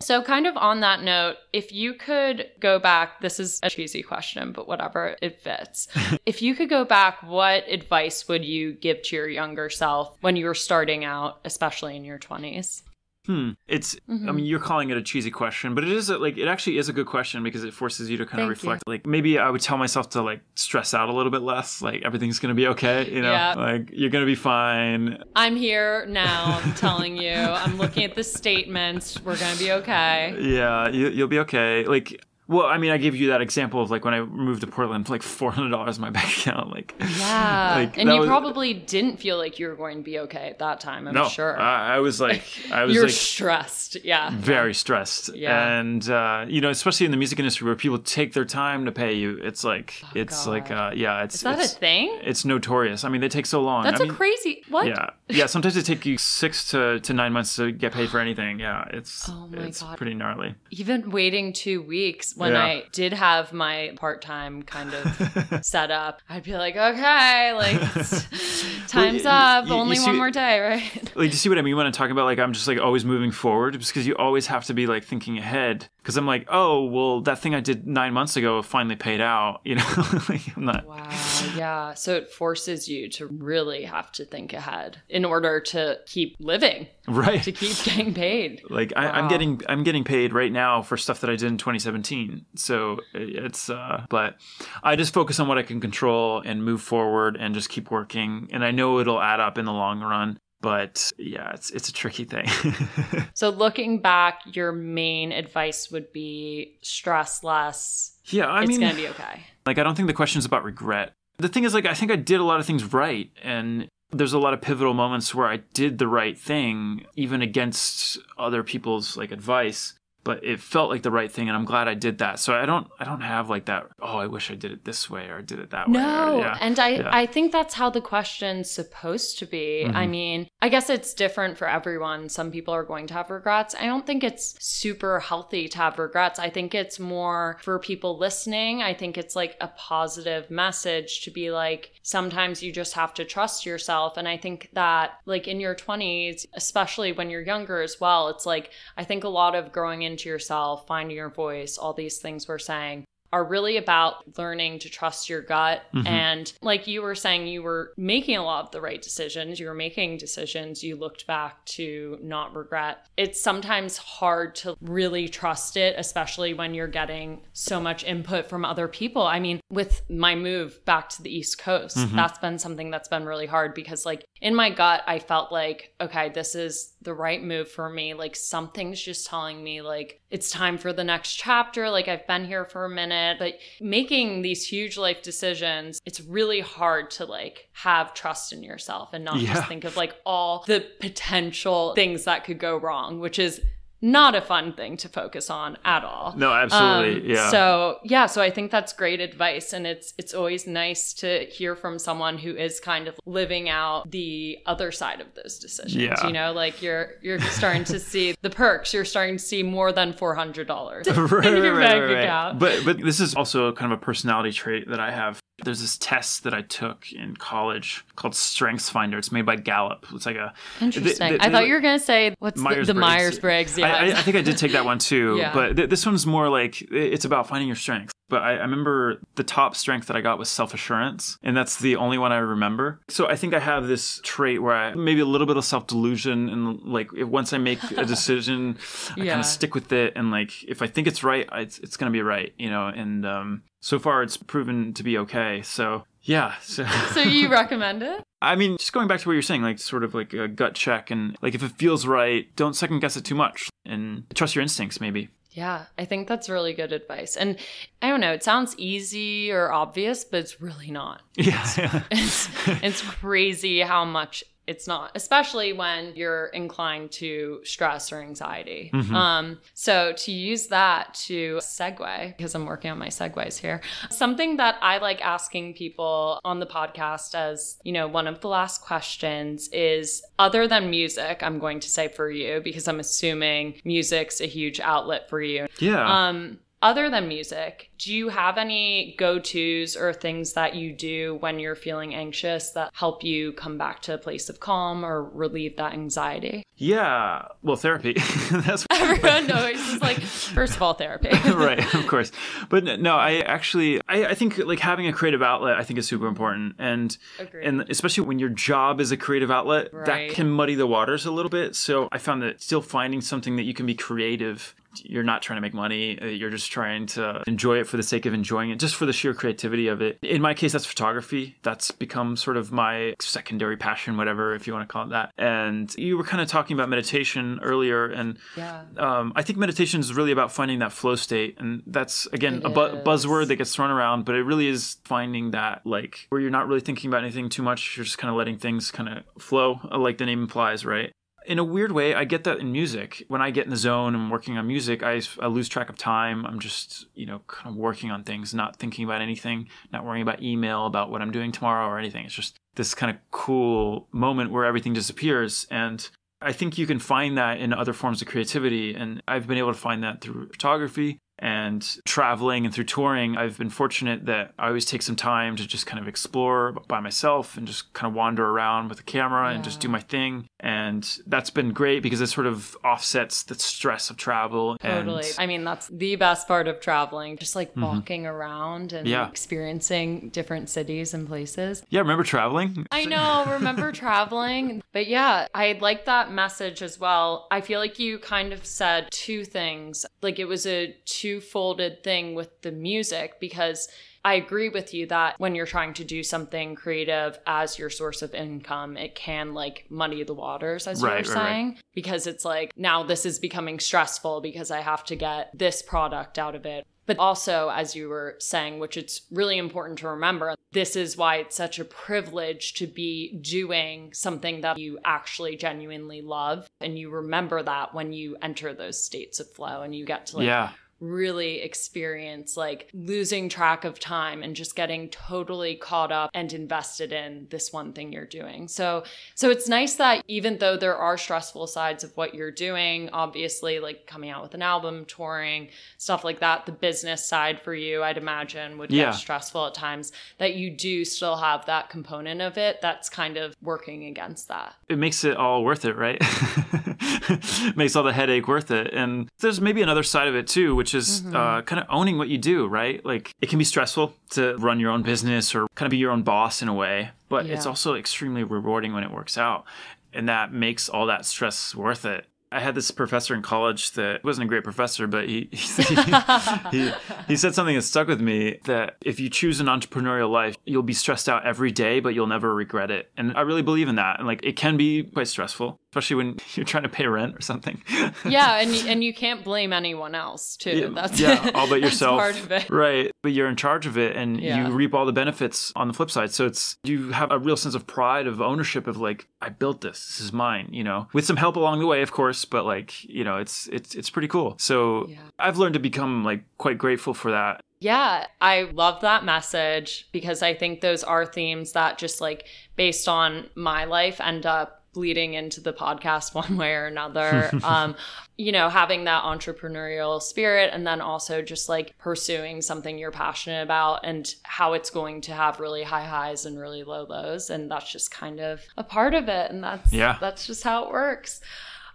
S1: So, kind of on that note, if you could go back, this is a cheesy question, but whatever, it fits. if you could go back, what advice would you give to your younger self when you were starting out, especially in your 20s?
S2: Hmm. It's. I
S1: Mm-hmm.
S2: mean, you're calling it a cheesy question, but it is a, like it actually is a good question because it forces you to kind
S1: Thank
S2: of
S1: you.
S2: reflect. Like maybe I would tell myself to like stress out a little bit less. Like everything's gonna be okay. You know,
S1: Yeah.
S2: like you're gonna be fine.
S1: I'm here now. I'm telling you. I'm looking at the statements. We're going to be okay.
S2: Yeah, you, you'll be okay. Like. Well, I mean, I gave you that example of like when I moved to Portland, like four hundred dollars in my bank account. Like,
S1: Yeah.
S2: Like,
S1: and you
S2: was-
S1: probably didn't feel like you were going to be okay at that time, I'm
S2: no,
S1: sure.
S2: I, I was like, I was
S1: You're
S2: like
S1: stressed. Yeah.
S2: very stressed.
S1: Yeah.
S2: And uh, you know, especially in the music industry where people take their time to pay you, it's like it's
S1: God.
S2: like uh, yeah, it's
S1: Is that a thing?
S2: it's notorious. I mean, they take so long.
S1: That's
S2: I
S1: a
S2: mean,
S1: crazy. What?
S2: Yeah, yeah. Sometimes it take you six to, to nine months to get paid for anything. Yeah, it's
S1: Oh my
S2: it's
S1: God.
S2: pretty gnarly.
S1: Even waiting two weeks when
S2: Yeah.
S1: I did have my part time kind of set up, I'd be like, okay, like time's
S2: you-
S1: up.
S2: you- you
S1: Only
S2: see-
S1: one more day, right?
S2: Like, do you see what I mean when I talk about like I'm just like always moving forward? Because you always have to be like thinking ahead. Because I'm like, oh well, that thing I did nine months ago finally paid out. You know, like I'm not.
S1: Wow. Yeah. So it forces you to really have to think ahead in order to keep living,
S2: Right.
S1: to keep getting paid.
S2: Like I, I'm getting I'm getting paid right now for stuff that I did in 2017. So it's uh but I just focus on what I can control and move forward and just keep working. And I know it'll add up in the long run. But yeah, it's it's a tricky thing.
S1: So looking back, your main advice would be stress less.
S2: yeah, I
S1: it's
S2: mean,
S1: gonna be okay.
S2: like I don't think the question is about regret. The thing is like I think I did a lot of things right and there's a lot of pivotal moments where I did the right thing even against other people's like advice, but it felt like the right thing and I'm glad I did that. So I don't I don't have like that oh I wish I did it this way or I did it that way.
S1: No,
S2: yeah.
S1: and I
S2: yeah. Mm-hmm.
S1: I think that's how the question's supposed to be. I mean, I guess it's different for everyone. Some people are going to have regrets. I don't think it's super healthy to have regrets. I think it's more for people listening. I think it's like a positive message to be like sometimes you just have to trust yourself and I think that like in your 20s, especially when you're younger as well, it's like I think a lot of growing into yourself, finding your voice, all these things we're saying are really about learning to trust your gut.
S2: Mhm.
S1: And like you were saying, you were making a lot of the right decisions. You were making decisions you looked back to not regret. It's sometimes hard to really trust it, especially when you're getting so much input from other people. I mean, with my move back to the East Coast,
S2: Mhm.
S1: that's been something that's been really hard because, like, in my gut, I felt like, okay, this is the right move for me. Like, something's just telling me, like, it's time for the next chapter. Like, I've been here for a minute. But making these huge life decisions, it's really hard to, like, have trust in yourself and not
S2: Yeah.
S1: just think of, like, all the potential things that could go wrong, which is not a fun thing to focus on at all.
S2: No, absolutely.
S1: Um,
S2: yeah.
S1: So yeah, so I think that's great advice, and it's it's always nice to hear from someone who is kind of living out the other side of those decisions.
S2: Yeah.
S1: You know, like you're you're starting to see the perks. You're starting to see more than four hundred dollars
S2: right,
S1: in your
S2: right,
S1: bank
S2: right,
S1: account.
S2: But but this is also kind of a personality trait that I have. There's this test that I took in college called Strengths Finder. It's made by Gallup. It's like a
S1: Interesting.
S2: they-
S1: I
S2: they-
S1: thought you were gonna say what's the, the
S2: Myers-Briggs.
S1: Myers Briggs. Yeah.
S2: I, I, I think I did take that one too.
S1: Yeah.
S2: But th- this one's more like it's about finding your strengths. But I, I remember the top strength that I got was self assurance, and that's the only one I remember. So I think I have this trait where I maybe a little bit of self delusion, and like if, once I make a decision, I kind of stick with it, and like if I think it's right, I, it's, it's gonna be right, you know. And um, so far, it's proven to be okay. So yeah, so.
S1: So you recommend it?
S2: I mean, just going back to what you're saying, like sort of like a gut check, and like if it feels right, don't second guess it too much, and trust your instincts, maybe.
S1: Yeah, I think that's really good advice. And I don't know, it sounds easy or obvious, but it's really not.
S2: Yeah.
S1: It's it's crazy how much it's not, especially when you're inclined to stress or anxiety. Um, so to use that to segue, because I'm working on my segues here, something that I like asking people on the podcast as, you know, one of the last questions is other than music, I'm going to say for you, because I'm assuming music's a huge outlet for you.
S2: yeah.
S1: Um, other than music, do you have any go tos or things that you do when you're feeling anxious that help you come back to a place of calm or relieve that anxiety?
S2: yeah. Well, therapy. That's
S1: Everyone knows it's like, first of all, therapy.
S2: right, of course. But no, I actually, I, I think like having a creative outlet, I think is super important, and
S1: Agreed.
S2: and especially when your job is a creative outlet,
S1: Right.
S2: that can muddy the waters a little bit. So I found that still finding something that you can be creative. You're not trying to make money. uh, You're just trying to enjoy it for the sake of enjoying it, just for the sheer creativity of it. In my case, that's photography. That's become sort of my secondary passion, whatever, if you want to call it that. And you were kind of talking about meditation earlier, and
S1: yeah.
S2: um, I think meditation is really about finding that flow state, and that's again
S1: It
S2: a bu- buzzword that gets thrown around, but it really is finding that like where you're not really thinking about anything too much. You're just kind of letting things kind of flow, uh, like the name implies, right? In a weird way, I get that in music. When I get in the zone and working on music, I, I lose track of time. I'm just, you know, kind of working on things, not thinking about anything, not worrying about email, about what I'm doing tomorrow or anything. It's just this kind of cool moment where everything disappears. And I think you can find that in other forms of creativity. And I've been able to find that through photography and traveling and through touring. I've been fortunate that I always take some time to just kind of explore by myself and just kind of wander around with a camera and just do my thing. And that's been great because it sort of offsets the stress of travel.
S1: Totally.
S2: And
S1: I mean, that's the best part of traveling, just like walking around and
S2: Mm-hmm. Yeah.
S1: experiencing different cities and places.
S2: yeah, remember traveling?
S1: I know, remember traveling. But yeah, I like that message as well. I feel like you kind of said two things. Like it was a two folded thing with the music because. I agree with you that when you're trying to do something creative as your source of income, it can like muddy the waters, as
S2: Right,
S1: you were
S2: right, right.
S1: saying, because it's like now this is becoming stressful because I have to get this product out of it. But also, as you were saying, which it's really important to remember, this is why it's such a privilege to be doing something that you actually genuinely love. And you remember that when you enter those states of flow and you get to like
S2: yeah.
S1: Really experience like losing track of time and just getting totally caught up and invested in this one thing you're doing. So so it's nice that even though there are stressful sides of what you're doing, obviously like coming out with an album, touring, stuff like that, the business side for you I'd imagine would
S2: Yeah.
S1: get stressful at times that you do still have that component of it that's kind of working against that.
S2: it makes it all worth it, right? makes all the headache worth it. And there's maybe another side of it too, which is
S1: Mm-hmm.
S2: uh, kind of owning what you do, right? Like it can be stressful to run your own business or kind of be your own boss in a way, but it's also extremely rewarding when it works out. And that makes all that stress worth it. I had this professor in college that wasn't a great professor, but he he, he he said something that stuck with me that if you choose an entrepreneurial life, you'll be stressed out every day, but you'll never regret it. And I really believe in that. And like it can be quite stressful, especially when you're trying to pay rent or something.
S1: Yeah, and you, and you can't blame anyone else too.
S2: Yeah,
S1: that's
S2: yeah, all but yourself.
S1: part of it.
S2: Right. But you're in charge of it and
S1: Yeah.
S2: you reap all the benefits on the flip side. So it's you have a real sense of pride of ownership of like, I built this. This is mine, you know. With some help along the way, of course, but like, you know, it's it's it's pretty cool. So
S1: Yeah.
S2: I've learned to become like quite grateful for that.
S1: Yeah, I love that message because I think those are themes that just like based on my life end up bleeding into the podcast one way or another. um, you know, having that entrepreneurial spirit and then also just like pursuing something you're passionate about and how it's going to have really high highs and really low lows. And that's just kind of a part of it. And that's
S2: Yeah.
S1: that's just how it works.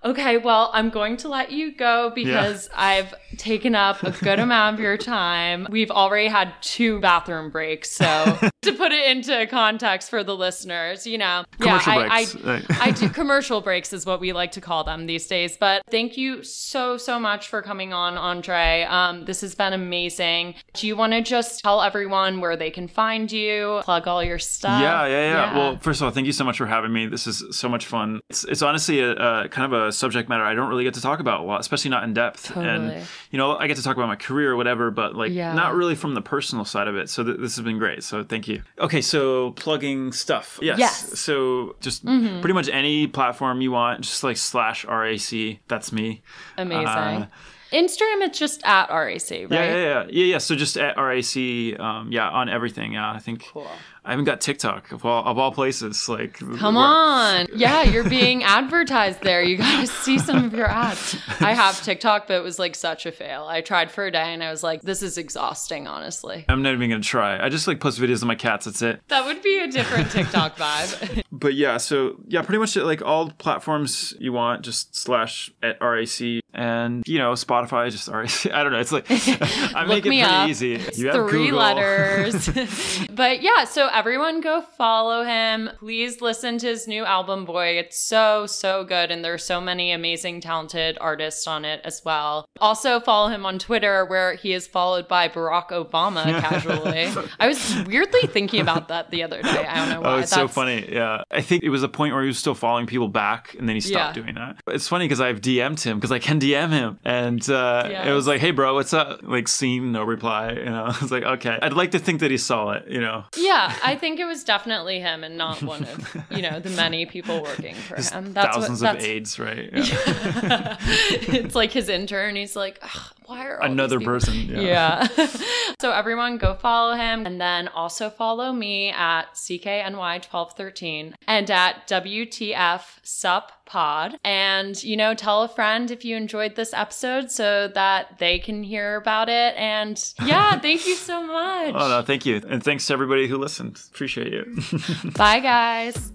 S1: Okay, well, I'm going to let you go because I've taken up a good amount of your time. We've already had two bathroom breaks, so to put it into context for the listeners, you know,
S2: Commercial
S1: yeah. I, I, I do commercial breaks is what we like to call them these days. But thank you so so much for coming on, Andre. Um, this has been amazing. Do you want to just tell everyone where they can find you, plug all your stuff?
S2: Yeah, yeah, yeah, Well, first of all, thank you so much for having me. This is so much fun. It's, it's honestly a, a kind of a subject matter I don't really get to talk about a lot, especially not in depth.
S1: Totally.
S2: And you know, I get to talk about my career or whatever, but like
S1: Yeah.
S2: not really from the personal side of it. So th- this has been great. So thank you. Okay, so plugging stuff. Yes.
S1: Yes. Mm-hmm.
S2: So just pretty much any platform you want, just like slash RAC. That's me.
S1: amazing.
S2: Uh,
S1: Instagram, it's just at RAC, right?
S2: Yeah, yeah, yeah, yeah, yeah. So just at RAC, um, yeah, on everything. Yeah, I think
S1: Cool.
S2: I haven't got TikTok of all of all places. Like,
S1: Come on. Yeah, you're being advertised there. You got to see some of your ads. I have TikTok, but it was like such a fail. I tried for a day and I was like, this is exhausting, honestly.
S2: I'm not even gonna try. I just like post videos of my cats. That's it.
S1: That would be a different TikTok vibe.
S2: But yeah, so yeah, pretty much like all platforms you want, just slash at RAC and you know Spotify, just RAC. I don't know. It's like I make it pretty
S1: up.
S2: easy.
S1: It's
S2: You have
S1: three letters. but yeah, so everyone go follow him. Please listen to his new album, Boy. It's so, so good. And there's so many amazing, talented artists on it as well. Also, follow him on Twitter, where he is followed by Barack Obama casually. I was weirdly thinking about that the other day. I don't know why.
S2: Oh, it's so funny. Yeah. I think it was a point where he was still following people back and then he stopped
S1: Yeah.
S2: doing that. It's funny because I've DM'd him because I can DM him. And uh,
S1: Yes.
S2: it was like, hey, bro, what's up? Like, seen, no reply. You know, I was like, okay. I'd like to think that he saw it, you know.
S1: Yeah, I think it was definitely him and not one of, you know, the many people working for him. That's
S2: Thousands
S1: what,
S2: of
S1: that's,
S2: aides, right? Yeah.
S1: it's like his intern. He's like, "Ugh, why are
S2: Another
S1: people-"
S2: person. Yeah.
S1: Yeah. so everyone go follow him and then also follow me at CKNY1213 and at WTF Sup Pod. And, you know, tell a friend if you enjoyed this episode so that they can hear about it. And yeah, thank you so much.
S2: Oh, no, thank you. And thanks to everybody who listened. Appreciate you.
S1: Bye, guys.